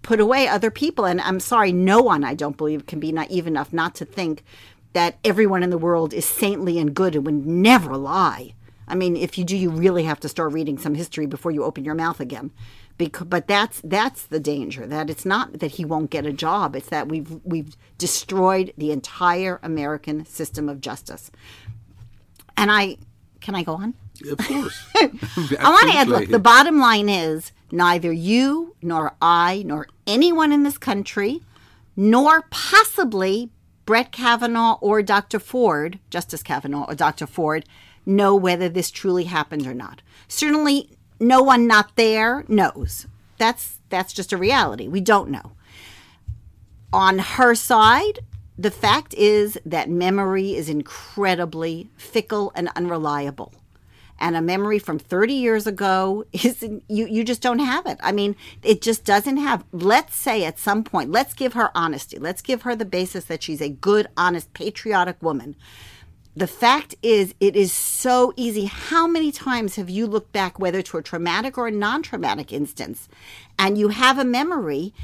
put away other people. And I'm sorry, no one, I don't believe, can be naive enough not to think that everyone in the world is saintly and good and would never lie. I mean, if you do, you really have to start reading some history before you open your mouth again. Because, but that's that's the danger. That it's not that he won't get a job. It's that we've we've destroyed the entire American system of justice. And I can I go on? Of course. I want to add. Look, the bottom line is neither you nor I nor anyone in this country, nor possibly Brett Kavanaugh or Dr. Ford, Justice Kavanaugh or Dr. Ford, know whether this truly happened or not. Certainly, no one not there knows. That's that's just a reality. We don't know. On her side, the fact is that memory is incredibly fickle and unreliable and a memory from 30 years ago is you you just don't have it. I mean, it just doesn't have let's say at some point, let's give her honesty. Let's give her the basis that she's a good, honest, patriotic woman. The fact is it is so easy. How many times have you looked back whether to a traumatic or a non-traumatic instance and you have a memory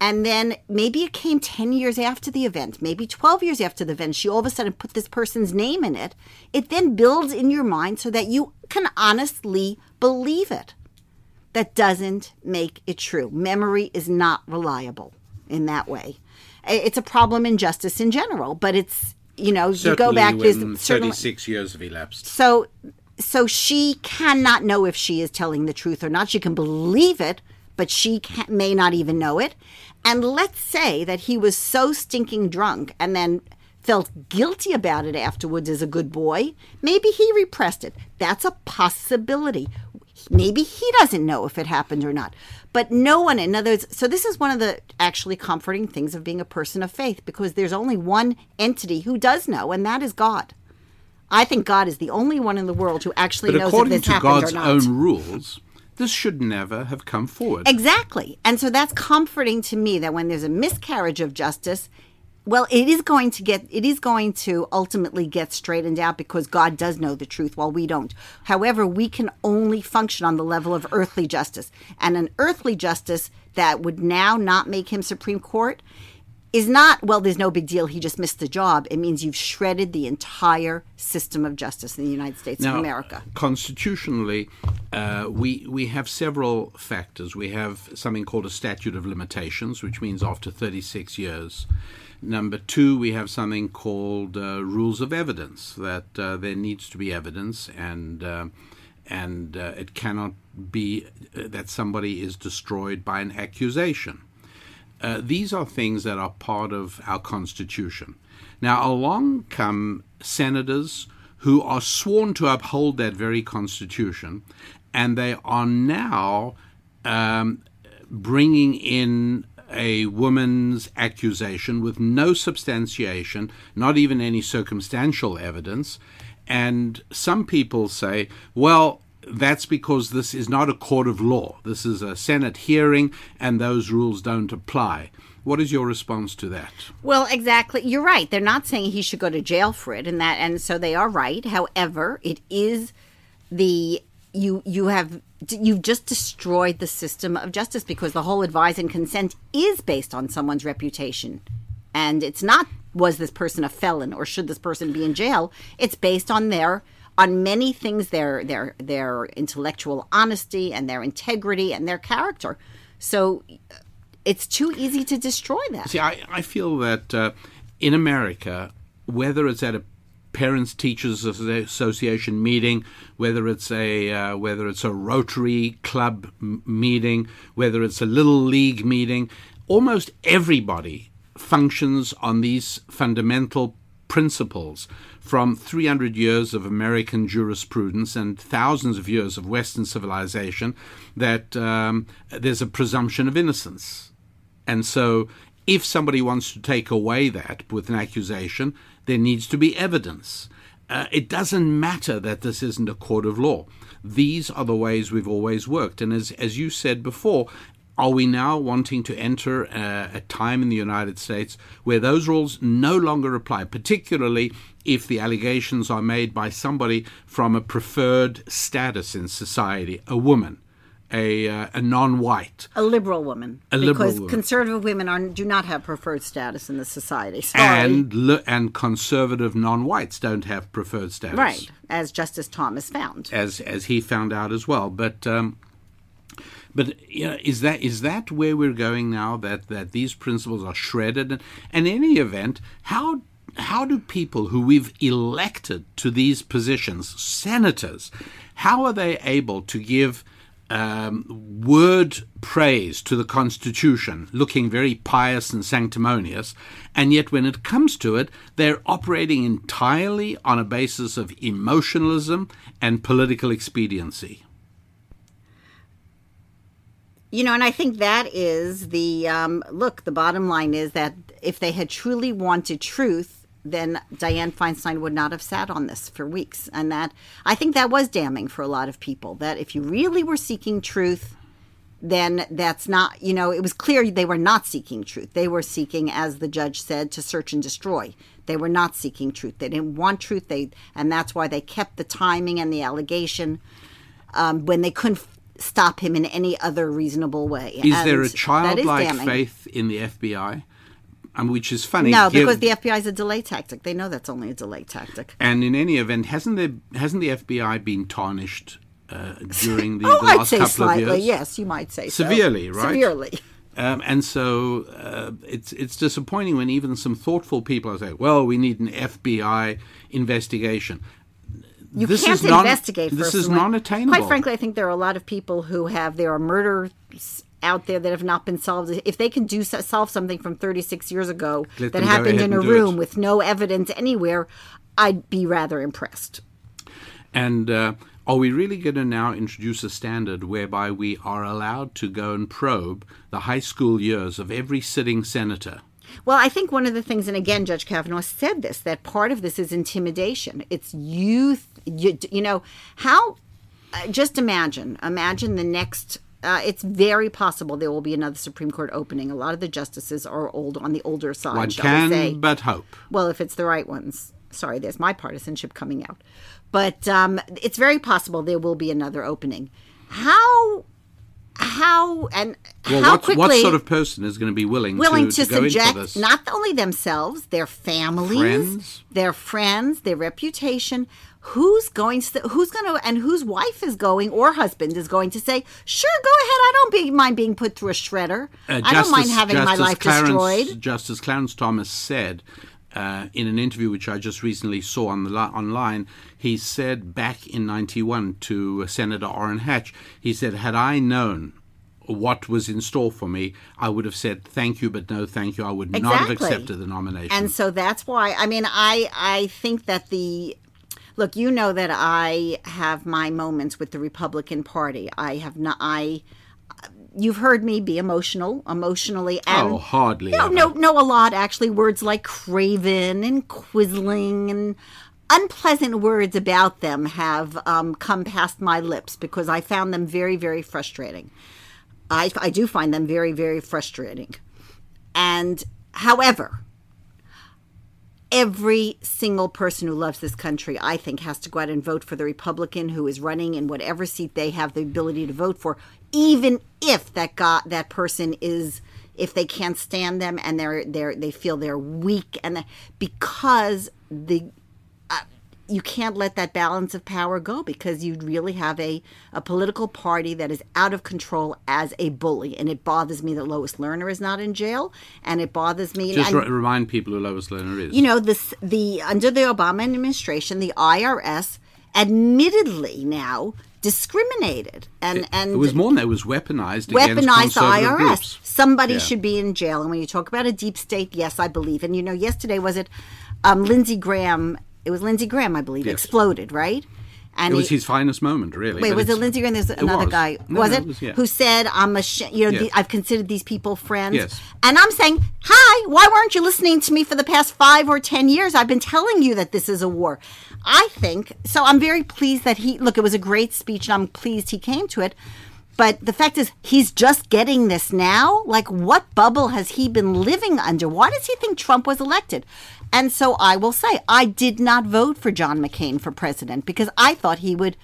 And then maybe it came 10 years after the event, maybe 12 years after the event. She all of a sudden put this person's name in it. It then builds in your mind so that you can honestly believe it. That doesn't make it true. Memory is not reliable in that way. It's a problem in justice in general, but it's, you know, you go back, when there's certainly 36 years have elapsed. so so she cannot know if she is telling the truth or not. She can believe it, but she can, may not even know it. And let's say that he was so stinking drunk and then felt guilty about it afterwards as a good boy. Maybe he repressed it. That's a possibility. Maybe he doesn't know if it happened or not. But no one, in other words, so this is one of the actually comforting things of being a person of faith because there's only one entity who does know, and that is God. I think God is the only one in the world who actually But knows if this happened God's or not. According to God's own rules, this should never have come forward. Exactly. And so that's comforting to me that when there's a miscarriage of justice, well, it is going to get it is going to ultimately get straightened out because God does know the truth while we don't. However, we can only function on the level of earthly justice. And an earthly justice that would now not make him Supreme Court is not, well, there's no big deal, he just missed the job. It means you've shredded the entire system of justice in the United States of America. Constitutionally, uh, we we have several factors. We have something called a statute of limitations, which means after 36 years. Number two, we have something called uh, rules of evidence that uh, there needs to be evidence, and uh, and uh, it cannot be uh, that somebody is destroyed by an accusation. Uh, these are things that are part of our Constitution. Now, along come senators who are sworn to uphold that very Constitution, and they are now um, bringing in a woman's accusation with no substantiation, not even any circumstantial evidence. And some people say, well, that's because this is not a court of law. This is a Senate hearing, and those rules don't apply. What is your response to that? Well, exactly. You're right. They're not saying he should go to jail for it, and that, and so they are right. However, it is the you you have you've just destroyed the system of justice because the whole advise and consent is based on someone's reputation, and it's not was this person a felon or should this person be in jail. It's based on their on many things their their their intellectual honesty and their integrity and their character. So it's too easy to destroy that. See, I, I feel that uh, in America, whether it's at a parents teachers association meeting whether it's a uh, whether it's a rotary club m- meeting whether it's a little league meeting almost everybody functions on these fundamental principles from 300 years of American jurisprudence and thousands of years of Western civilization that um, there's a presumption of innocence. And so, if somebody wants to take away that with an accusation, there needs to be evidence. Uh, it doesn't matter that this isn't a court of law. These are the ways we've always worked. And as, as you said before, are we now wanting to enter a, a, time in the United States where those rules no longer apply, particularly if the allegations are made by somebody from a preferred status in society, a woman? A, uh, a non-white, a liberal woman, a liberal because woman. conservative women are do not have preferred status in the society. Sorry. and li- and conservative non-whites don't have preferred status, right, as Justice Thomas found. as as he found out as well. But um, but you know, is that is that where we're going now? That that these principles are shredded, and, in any event, how how do people who we've elected to these positions, senators, how are they able to give um, word praise to the Constitution, looking very pious and sanctimonious, and yet when it comes to it, they're operating entirely on a basis of emotionalism and political expediency? You know, and I think that is the um, look. The bottom line is that if they had truly wanted truth, then Dianne Feinstein would not have sat on this for weeks. And that I think that was damning for a lot of people. That if you really were seeking truth, then that's not. You know, it was clear they were not seeking truth. They were seeking, as the judge said, to search and destroy. They were not seeking truth. They didn't want truth. They and that's why they kept the timing and the allegation um, when they couldn't stop him in any other reasonable way. Is there a And that is childlike faith in the FBI? Um, which is funny. No, because the FBI is a delay tactic. They know that's only a delay tactic. and in any event, hasn't there hasn't the FBI been tarnished uh, during the, oh, the I'd last say couple slightly. of years? Yes, you might say so. Severely, right? Severely. Um, and so uh, it's it's disappointing when even some thoughtful people say, "Well, we need an FBI investigation." You This can't is non- investigate. this is non-attainable. Quite frankly, I think there are a lot of people who have there are murders out there that have not been solved. If they can do solve something from 36 years ago Let that happened in a room with no evidence anywhere, I'd be rather impressed. And uh, are we really going to now introduce a standard whereby we are allowed to go and probe the high school years of every sitting senator? Well, I think one of the things, and again, Judge Kavanaugh said this, that part of this is intimidation. It's youth. You, you know how? Uh, just imagine. Imagine the next. Uh, it's very possible there will be another Supreme Court opening. A lot of the justices are old on the older side. One can say. but hope. Well, if it's the right ones. Sorry, there's my partisanship coming out. But um, it's very possible there will be another opening. How, how, and Well, how what, quickly what sort of person is going to be willing, willing to, to, to subject not only themselves, their families, Friends. their friends, their reputation. Who's going to? Who's going to? And whose wife is going or husband is going to say, "Sure, go ahead. I don't be, mind being put through a shredder. Uh, I don't mind Justice- having my life Clarence, destroyed." Justice Clarence Thomas said uh, in an interview which I just recently saw on the li- online, he said back in '91 to uh, Senator Orrin Hatch, he said, "Had I known." What was in store for me, I would have said thank you, but no thank you. I would not have accepted the nomination. And so that's why I mean I I think that the look you know that I have my moments with the Republican Party. I have not I you've heard me be emotional emotionally and oh, hardly. no ever. no no a lot actually words like craven and quisling and unpleasant words about them have um, come past my lips because I found them very very frustrating. I, I do find them very very frustrating. And however, every single person who loves this country, I think, has to go out and vote for the Republican who is running in whatever seat they have the ability to vote for, even if that got that person is if they can't stand them and they're they're they feel they're weak and that, because the uh, you can't let that balance of power go because you really have a, a political party that is out of control as a bully. And it bothers me that Lois Lerner is not in jail. And it bothers me. Just and, re- remind people who Lois Lerner is. you know, this, the under the Obama administration, the IRS admittedly now discriminated and and it was more than that. It was weaponized against weaponized the IRS. groups. Somebody Yeah. should be in jail. And when you talk about a deep state, yes, I believe. And you know, yesterday was it um, Lindsey Graham? It was Lindsey Graham, I believe, Yes. exploded, right? And It was he- his finest moment, really. Wait, was it Lindsey Graham? There's another was. guy. No, was no, it? it was, yeah. Who said, "I'm a sh- you know, Yes. the, I've considered these people friends." Yes. And I'm saying, "Hi, why weren't you listening to me for the past five or ten years? I've been telling you that this is a war." I think so. I'm very pleased that he look. It was a great speech, and I'm pleased he came to it. But the fact is, he's just getting this now. Like, what bubble has he been living under? Why does he think Trump was elected? And so I will say, I did not vote for John McCain for president because I thought he would.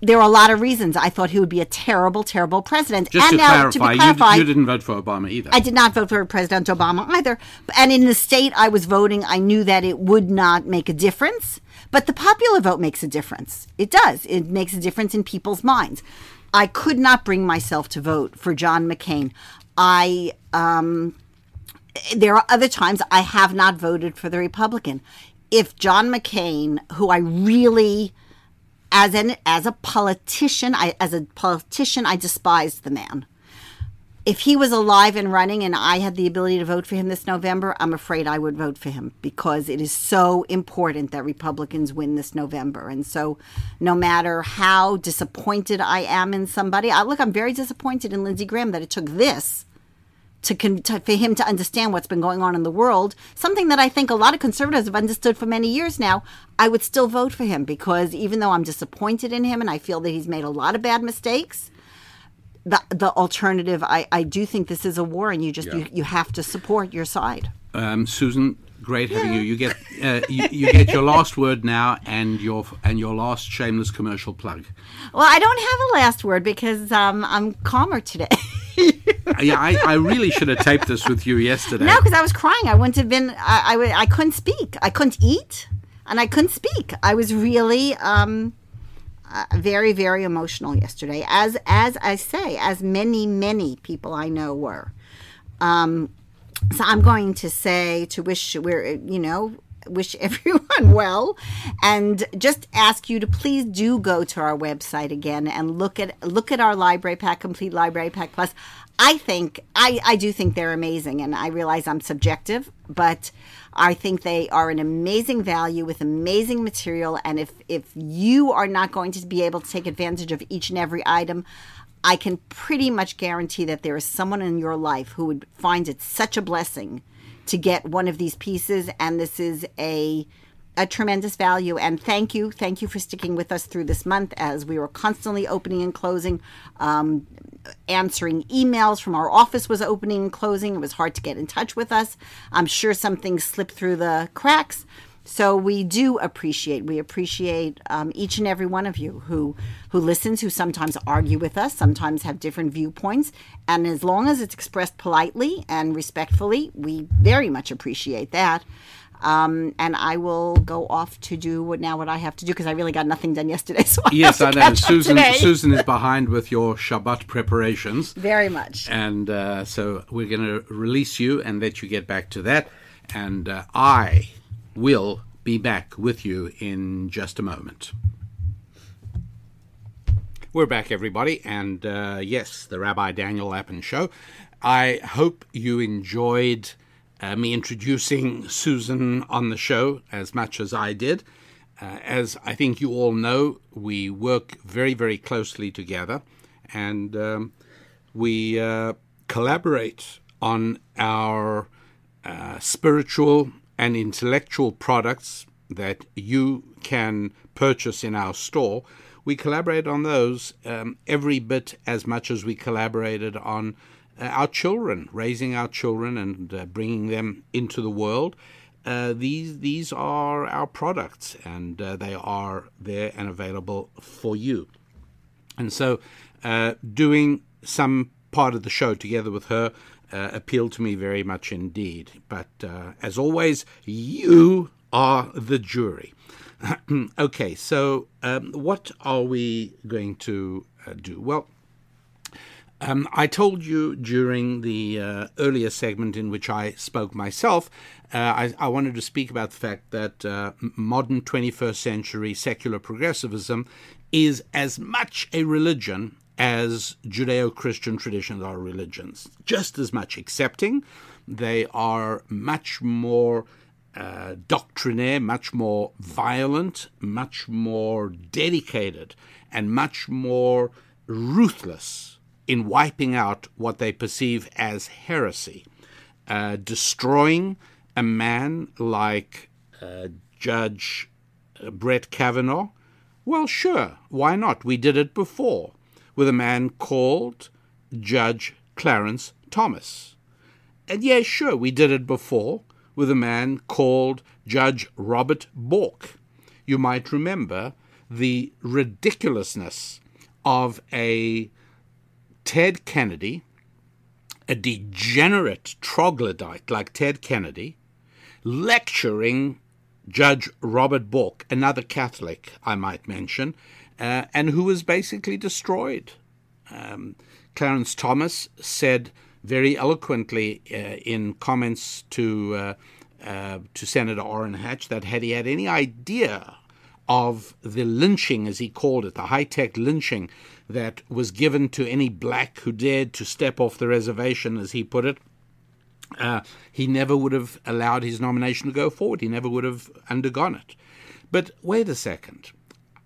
There are a lot of reasons. I thought he would be a terrible, terrible president. Just and to now, clarify, to be you, you didn't vote for Obama either. I did not vote for President Obama either. And in the state I was voting, I knew that it would not make a difference. But the popular vote makes a difference. It does. It makes a difference in people's minds. I could not bring myself to vote for John McCain. I um, there are other times I have not voted for the Republican. If John McCain, who I really as an as a politician, I as a politician I despised the man. If he was alive and running and I had the ability to vote for him this November, I'm afraid I would vote for him because it is so important that Republicans win this November. And so no matter how disappointed I am in somebody, I look I'm very disappointed in Lindsey Graham that it took this to, con- to for him to understand what's been going on in the world, something that I think a lot of conservatives have understood for many years now, I would still vote for him because even though I'm disappointed in him and I feel that he's made a lot of bad mistakes, the the alternative, I, I do think this is a war and you just you, you have to support your side. Um, Susan, great having you. You get uh, you, you get your last word now, and your and your last shameless commercial plug. Well, I don't have a last word because um, I'm calmer today. yeah, I, I really should have taped this with you yesterday. no, because I was crying. I wouldn't have been. I, I, I couldn't speak. I couldn't eat, and I couldn't speak. I was really um, uh, very, very emotional yesterday, as as I say, as many, many people I know were. Um, so I'm going to say to wish we're you know wish everyone well and just ask you to please do go to our website again and look at look at our library pack complete library pack plus i think i i do think they're amazing and i realize i'm subjective but i think they are an amazing value with amazing material and if if you are not going to be able to take advantage of each and every item I can pretty much guarantee that there is someone in your life who would find it such a blessing to get one of these pieces, and this is a a tremendous value. And thank you, thank you for sticking with us through this month as we were constantly opening and closing. Um, answering emails from our office was opening and closing. It was hard to get in touch with us. I'm sure some things slipped through the cracks. So we do appreciate we appreciate um, each and every one of you who who listens, who sometimes argue with us, sometimes have different viewpoints, and as long as it's expressed politely and respectfully, we very much appreciate that. Um, and I will go off to do what now what I have to do because I really got nothing done yesterday. So I yes, I know. Susan. Susan is behind with your Shabbat preparations. very much. and uh, so we're going to release you and let you get back to that. And uh, I will be back with you in just a moment. We're back, everybody, and uh, yes, the Rabbi Daniel Lapin Show. I hope you enjoyed uh, me introducing Susan on the show as much as I did. Uh, as I think you all know, we work very, very closely together, and um, we uh, collaborate on our uh, spiritual and intellectual products that you can purchase in our store. We collaborate on those um, every bit as much as we collaborated on our children, raising our children and uh, bringing them into the world. Uh, these these are our products, and uh, they are there and available for you. And so, uh, doing some part of the show together with her uh, appealed to me very much indeed. But uh, as always, you are the jury. okay, so um, what are we going to uh, do? Well, um, I told you during the uh, earlier segment in which I spoke myself, uh, I, I wanted to speak about the fact that uh, modern 21st century secular progressivism is as much a religion as Judeo Christian traditions are religions, just as much accepting. They are much more uh, doctrinaire, much more violent, much more dedicated, and much more ruthless in wiping out what they perceive as heresy, uh, destroying a man like uh, Judge uh, Brett Kavanaugh. Well, sure, why not? We did it before with a man called Judge Clarence Thomas. And yes, sure, we did it before with a man called Judge Robert Bork. You might remember the ridiculousness of a Ted Kennedy, a degenerate troglodyte like Ted Kennedy, lecturing Judge Robert Bork, another Catholic, I might mention, uh, and who was basically destroyed. Um, Clarence Thomas said very eloquently uh, in comments to uh, uh, to Senator Orrin Hatch that had he had any idea of the lynching, as he called it, the high tech lynching that was given to any black who dared to step off the reservation, as he put it, uh, he never would have allowed his nomination to go forward. He never would have undergone it. But wait a second.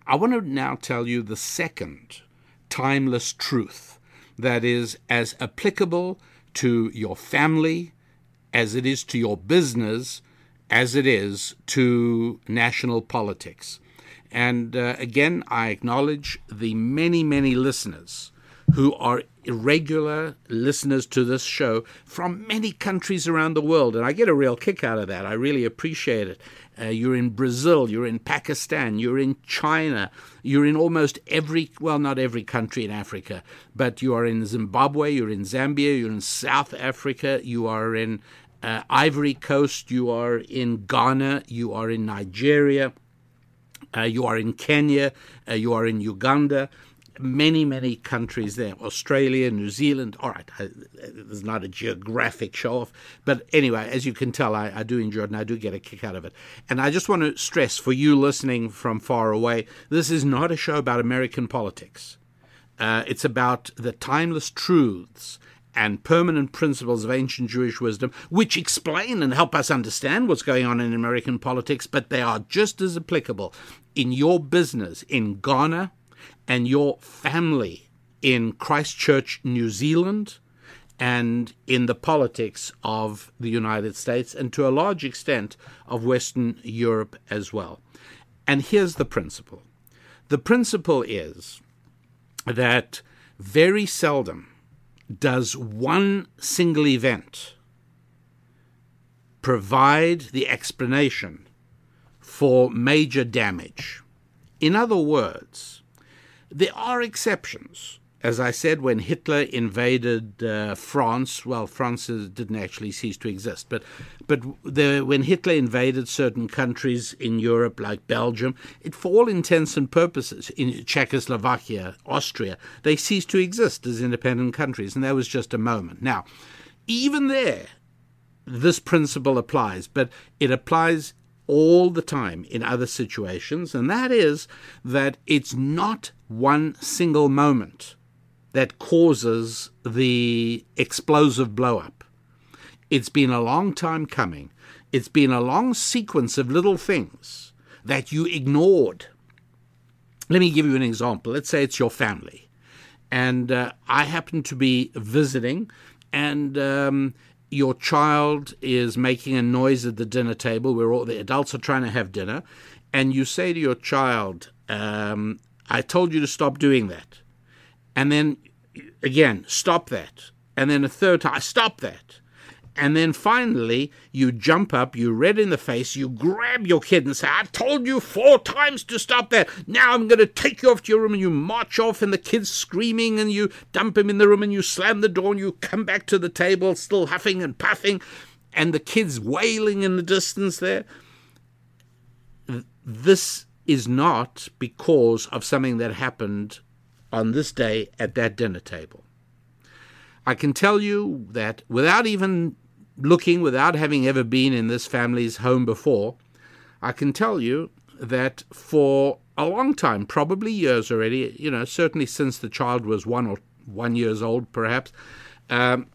I want to now tell you the second timeless truth that is as applicable to your family as it is to your business, as it is to national politics. And uh, again, I acknowledge the many, many listeners who are regular listeners to this show from many countries around the world, and I get a real kick out of that. I really appreciate it. Uh, you're in Brazil, you're in Pakistan, you're in China, you're in almost every, well, not every country in Africa, but you are in Zimbabwe, you're in Zambia, you're in South Africa, you are in uh, Ivory Coast, you are in Ghana, you are in Nigeria, you are in Kenya, uh, you are in Uganda many, many countries there Australia, New Zealand. All right, there's not a geographic show off. But anyway, as you can tell, I, I, do enjoy it and I do get a kick out of it. And I just want to stress for you listening from far away this is not a show about American politics. Uh, it's about the timeless truths and permanent principles of ancient Jewish wisdom, which explain and help us understand what's going on in American politics, but they are just as applicable in your business in Ghana, and your family in Christchurch, New Zealand, and in the politics of the United States, and to a large extent of Western Europe as well. And here's the principle the principle is that very seldom does one single event provide the explanation for major damage. In other words, there are exceptions. As I said, when Hitler invaded uh, France, well, France didn't actually cease to exist, but but the, when Hitler invaded certain countries in Europe, like Belgium, it, for all intents and purposes, in Czechoslovakia, Austria, they ceased to exist as independent countries, and that was just a moment. Now, even there, this principle applies, but it applies all the time in other situations, and that is that it's not one single moment that causes the explosive blowup. It's been a long time coming. It's been a long sequence of little things that you ignored. Let me give you an example. Let's say it's your family, and uh, I happen to be visiting, and um, your child is making a noise at the dinner table where all the adults are trying to have dinner, and you say to your child, um, I told you to stop doing that. And then again, stop that. And then a third time, stop that. And then finally, you jump up, you red in the face, you grab your kid and say, I told you four times to stop that. Now I'm going to take you off to your room and you march off, and the kid's screaming, and you dump him in the room and you slam the door and you come back to the table, still huffing and puffing, and the kid's wailing in the distance there. This is not because of something that happened on this day at that dinner table. I can tell you that without even looking without having ever been in this family's home before, I can tell you that for a long time, probably years already, you know, certainly since the child was one or one years old, perhaps, um,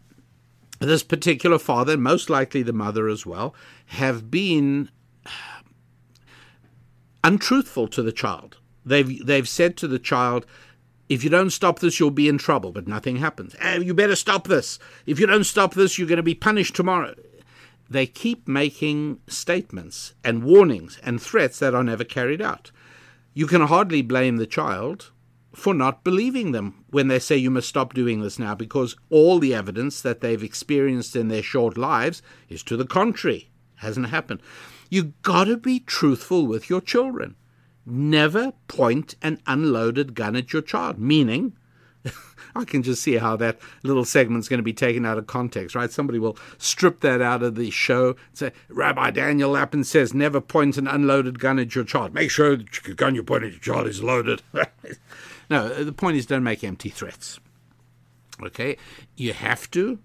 this particular father, most likely the mother as well, have been untruthful to the child. They've they've said to the child, if you don't stop this, you'll be in trouble, but nothing happens. Eh, you better stop this. If you don't stop this, you're going to be punished tomorrow. They keep making statements and warnings and threats that are never carried out. You can hardly blame the child for not believing them when they say you must stop doing this now because all the evidence that they've experienced in their short lives is to the contrary. Hasn't happened. You've got to be truthful with your children never point an unloaded gun at your child, meaning, I can just see how that little segment's going to be taken out of context, right? Somebody will strip that out of the show and say, Rabbi Daniel Lapin says, never point an unloaded gun at your child. Make sure the gun you point at your child is loaded. no, the point is don't make empty threats. Okay? You have to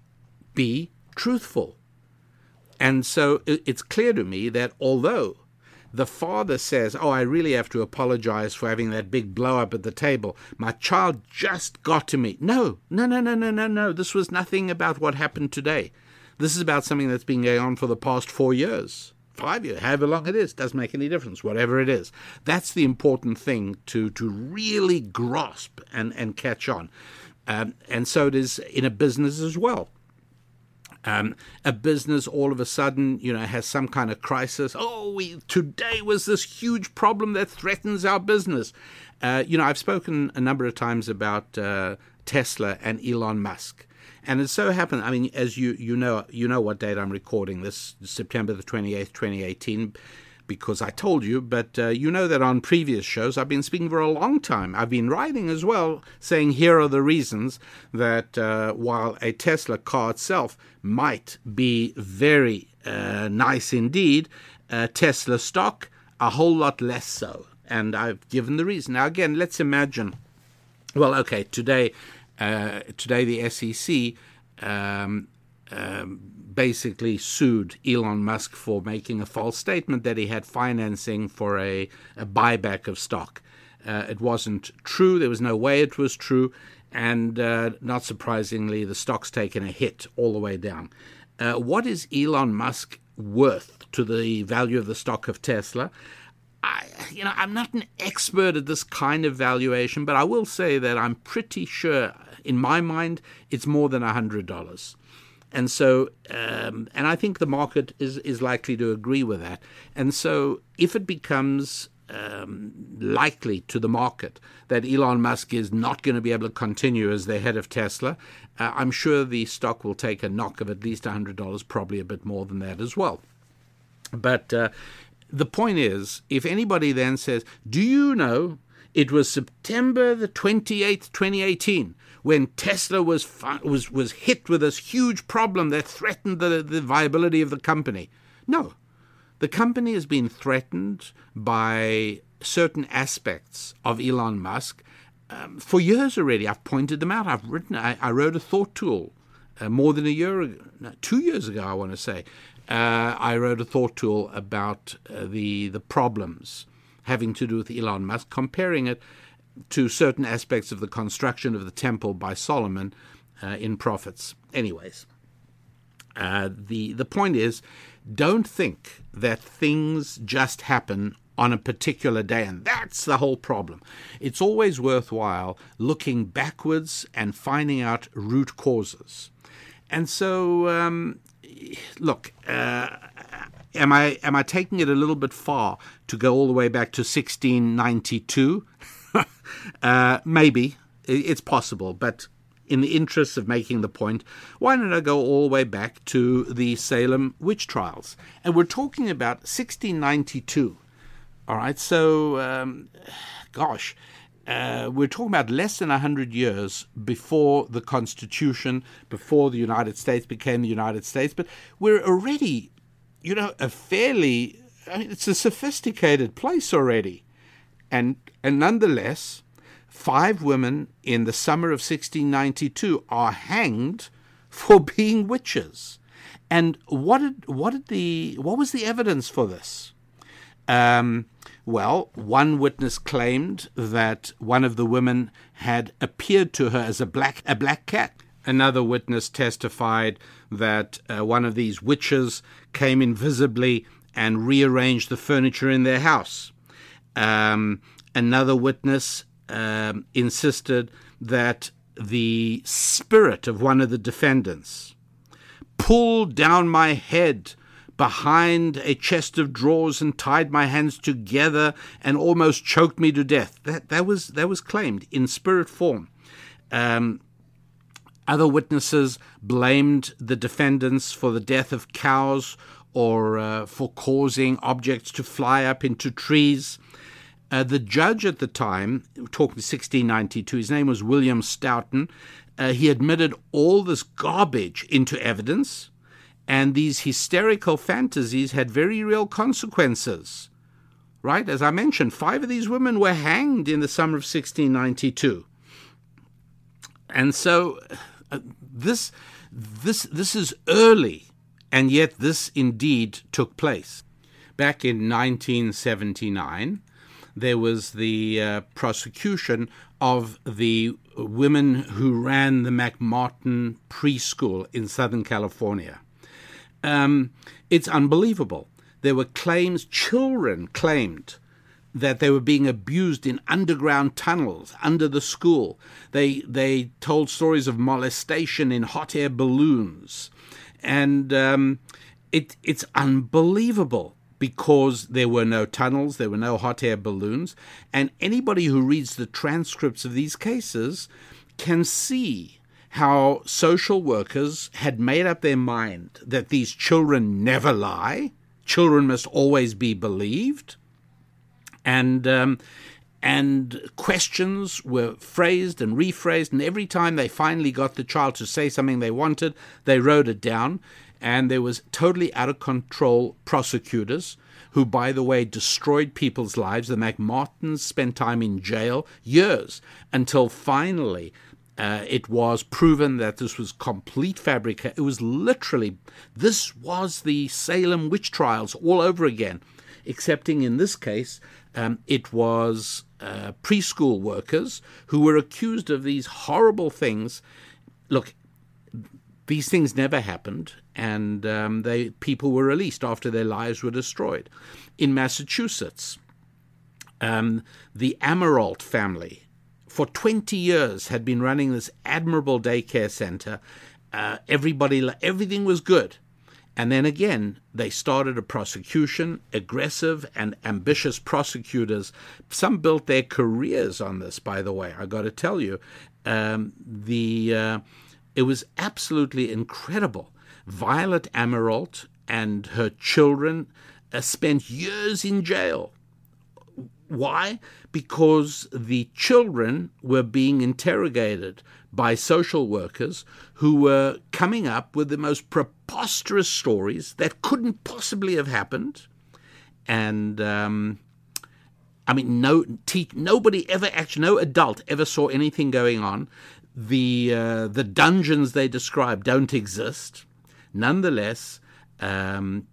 be truthful. And so it's clear to me that although the father says, Oh, I really have to apologize for having that big blow up at the table. My child just got to me. No, no, no, no, no, no, no. This was nothing about what happened today. This is about something that's been going on for the past four years, five years, however long it is. Doesn't make any difference, whatever it is. That's the important thing to, to really grasp and, and catch on. Um, and so it is in a business as well. Um, a business all of a sudden, you know, has some kind of crisis. Oh, we, today was this huge problem that threatens our business. Uh, you know, I've spoken a number of times about uh, Tesla and Elon Musk. And it so happened, I mean, as you, you know, you know what date I'm recording this, September the 28th, 2018, because I told you, but uh, you know that on previous shows I've been speaking for a long time. I've been writing as well, saying here are the reasons that uh, while a Tesla car itself might be very uh, nice indeed, Tesla stock a whole lot less so. And I've given the reason. Now, again, let's imagine. Well, okay, today uh, today, the SEC um, um, basically sued Elon Musk for making a false statement that he had financing for a, a buyback of stock. Uh, it wasn't true. There was no way it was true. And uh, not surprisingly, the stock's taken a hit all the way down. Uh, what is Elon Musk worth to the value of the stock of Tesla? I, you know, I'm not an expert at this kind of valuation, but I will say that I'm pretty sure in my mind, it's more than $100. And so, um, and I think the market is, is likely to agree with that. And so, if it becomes um, likely to the market that Elon Musk is not going to be able to continue as the head of Tesla, uh, I'm sure the stock will take a knock of at least $100, probably a bit more than that as well. But uh, the point is, if anybody then says, Do you know it was September the 28th, 2018, when Tesla was was was hit with this huge problem that threatened the, the viability of the company. No, the company has been threatened by certain aspects of Elon Musk um, for years already. I've pointed them out. I've written. I, I wrote a thought tool uh, more than a year ago, no, two years ago. I want to say. Uh, I wrote a thought tool about uh, the the problems having to do with Elon Musk, comparing it to certain aspects of the construction of the temple by Solomon uh, in Prophets. Anyways, uh, the the point is, don't think that things just happen on a particular day, and that's the whole problem. It's always worthwhile looking backwards and finding out root causes. And so, um, look. Uh, am I am I taking it a little bit far to go all the way back to 1692? uh, maybe it's possible, but in the interest of making the point, why don't I go all the way back to the Salem witch trials? And we're talking about 1692. All right, so um, gosh, uh, we're talking about less than 100 years before the Constitution, before the United States became the United States, but we're already, you know, a fairly, I mean, it's a sophisticated place already. And, and nonetheless, five women in the summer of 1692 are hanged for being witches. And what did, what did the what was the evidence for this? Um, well, one witness claimed that one of the women had appeared to her as a black a black cat. Another witness testified that uh, one of these witches came invisibly and rearranged the furniture in their house. Um, another witness um, insisted that the spirit of one of the defendants pulled down my head behind a chest of drawers and tied my hands together and almost choked me to death. That that was that was claimed in spirit form. Um, other witnesses blamed the defendants for the death of cows or uh, for causing objects to fly up into trees. Uh, the judge at the time, talking 1692, his name was William Stoughton, uh, he admitted all this garbage into evidence, and these hysterical fantasies had very real consequences. Right? As I mentioned, five of these women were hanged in the summer of 1692. And so uh, this, this, this is early, and yet this indeed took place. Back in 1979, there was the uh, prosecution of the women who ran the McMartin preschool in Southern California. Um, it's unbelievable. There were claims, children claimed that they were being abused in underground tunnels under the school. They they told stories of molestation in hot air balloons, and um, it it's unbelievable because there were no tunnels, there were no hot air balloons, and anybody who reads the transcripts of these cases can see how social workers had made up their mind that these children never lie, children must always be believed, and um, and questions were phrased and rephrased, and every time they finally got the child to say something they wanted, they wrote it down, and there was totally out of control prosecutors who, by the way, destroyed people's lives. The McMartins spent time in jail years until finally uh, it was proven that this was complete fabrication. It was literally, this was the Salem witch trials all over again, excepting in this case, um, it was uh, preschool workers who were accused of these horrible things. Look, these things never happened, and um, they people were released after their lives were destroyed. In Massachusetts, um, the Amirault family, for 20 years, had been running this admirable daycare center. Uh, everybody, everything was good. And then again, they started a prosecution, aggressive and ambitious prosecutors. Some built their careers on this, by the way. I got to tell you, um, the uh, it was absolutely incredible. Violet Amirault and her children uh, spent years in jail. Why? Because the children were being interrogated by social workers who were coming up with the most preposterous stories that couldn't possibly have happened. And um, I mean, no, te- nobody ever actually, no adult ever saw anything going on. The uh, the dungeons they describe don't exist. Nonetheless, um,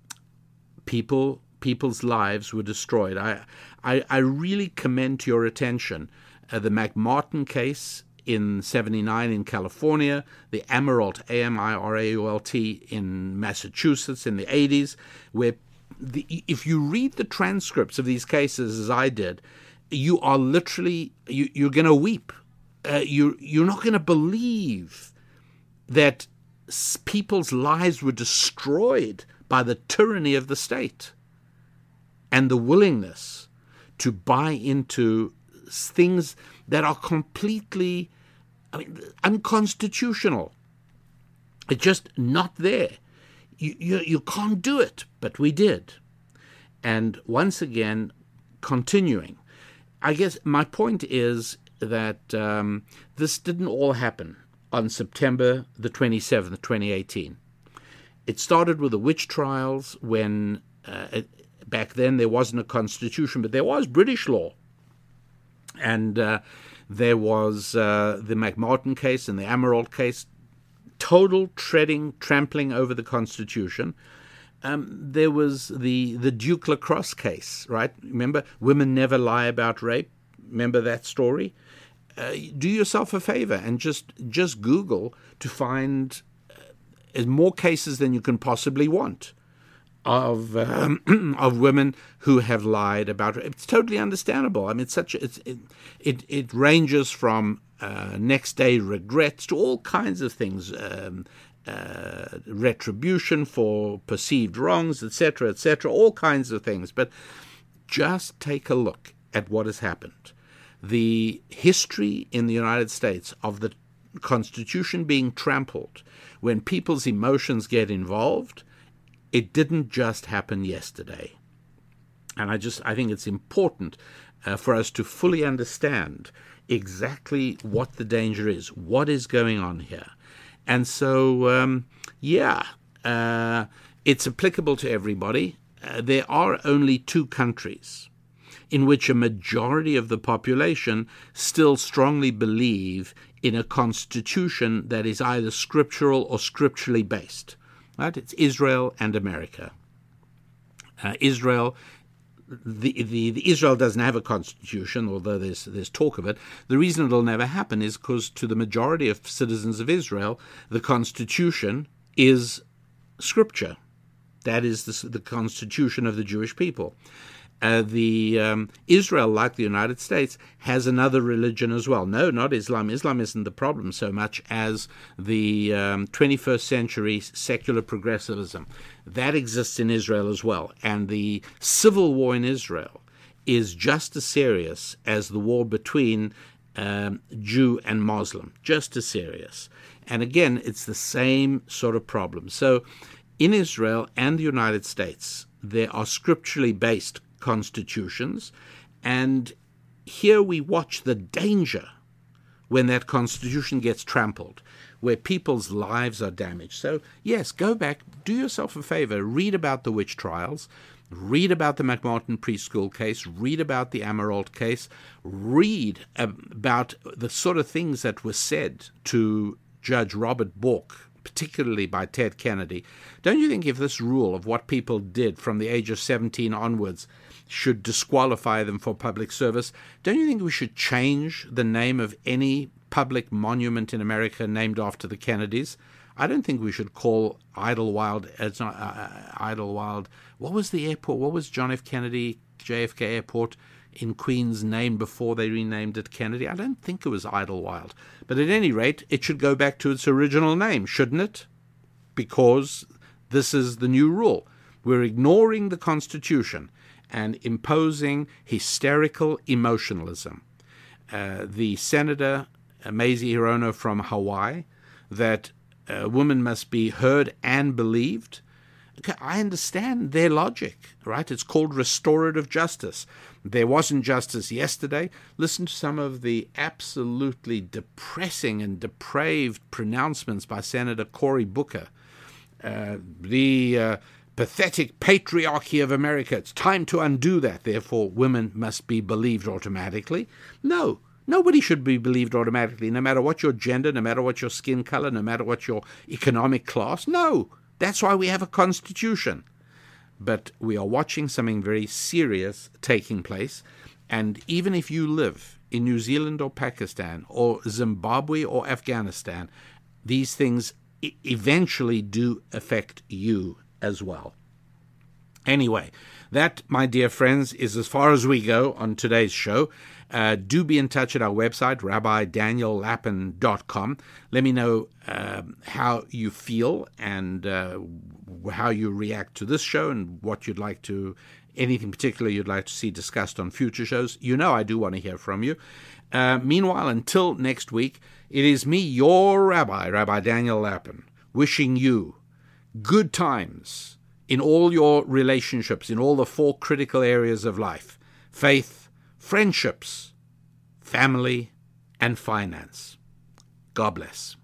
people people's lives were destroyed. I I, I really commend to your attention uh, the McMartin case in 79 in California, the Amirault, A M I R A U L T, in Massachusetts in the 80s, where the, if you read the transcripts of these cases as I did, you are literally you, you're going to weep uh, you you're not going to believe that people's lives were destroyed by the tyranny of the state and the willingness to buy into things that are completely I mean, unconstitutional. It's just not there. You, you, you can't do it, but we did. And once again, continuing, I guess my point is that um, this didn't all happen on September the 27th, 2018. It started with the witch trials when uh, it, back then there wasn't a constitution, but there was British law. And uh, there was uh, the McMartin case and the Amirault case, total treading, trampling over the constitution. Um, there was the the Duke Lacrosse case, right? Remember, women never lie about rape. Remember that story? Uh, do yourself a favor and just just Google to find uh, more cases than you can possibly want of um, of women who have lied about it. It's totally understandable. I mean, it's such it's, it, it it ranges from uh, next day regrets to all kinds of things. Um, uh, retribution for perceived wrongs, etc., etc., all kinds of things. But just take a look at what has happened the history in the United States of the Constitution being trampled, when people's emotions get involved, it didn't just happen yesterday. And I just I think it's important uh, for us to fully understand exactly what the danger is, what is going on here. And so, um, yeah, uh, it's applicable to everybody. Uh, there are only two countries in which a majority of the population still strongly believe in a constitution that is either scriptural or scripturally based. Right? It's Israel and America. Uh, Israel the, the, the, Israel doesn't have a constitution, although there's there's talk of it. The reason it'll never happen is because to the majority of citizens of Israel, the constitution is scripture. That is the, the constitution of the Jewish people uh, the um, Israel, like the United States, has another religion as well. No, not Islam. Islam isn't the problem so much as the um, 21st century secular progressivism. That exists in Israel as well. And the civil war in Israel is just as serious as the war between um, Jew and Muslim, just as serious. And again, it's the same sort of problem. So in Israel and the United States, there are scripturally based constitutions, and here we watch the danger when that constitution gets trampled, where people's lives are damaged. So, yes, go back, do yourself a favor, read about the witch trials, read about the McMartin preschool case, read about the Amirault case, read about the sort of things that were said to Judge Robert Bork particularly by Ted Kennedy. Don't you think if this rule of what people did from the age of 17 onwards should disqualify them for public service, don't you think we should change the name of any public monument in America named after the Kennedys? I don't think we should call Idlewild as not uh, uh, Idlewild. What was the airport? What was John F. Kennedy JFK Airport? in Queen's name before they renamed it Kennedy. I don't think it was Idlewild. But at any rate, it should go back to its original name, shouldn't it? Because this is the new rule. We're ignoring the Constitution and imposing hysterical emotionalism. Uh, the Senator uh, Mazie Hirono from Hawaii, that a woman must be heard and believed. I understand their logic, right? It's called restorative justice. There wasn't justice yesterday. Listen to some of the absolutely depressing and depraved pronouncements by Senator Cory Booker. Uh, the uh, pathetic patriarchy of America. It's time to undo that. Therefore, women must be believed automatically. No, Nobody should be believed automatically, no matter what your gender, no matter what your skin color, no matter what your economic class. No, that's why we have a constitution but we are watching something very serious taking place. And even if you live in New Zealand or Pakistan or Zimbabwe or Afghanistan, these things eventually do affect you as well. Anyway, that, my dear friends, is as far as we go on today's show. Uh, do be in touch at our website, rabbidaniellapin.com. Let me know uh, how you feel and uh, how you react to this show and what you'd like to, anything particular you'd like to see discussed on future shows. You know I do want to hear from you. Uh, meanwhile, until next week, it is me, your rabbi, Rabbi Daniel Lapin, wishing you good times in all your relationships, in all the four critical areas of life faith, friendships, family, and finance. God bless.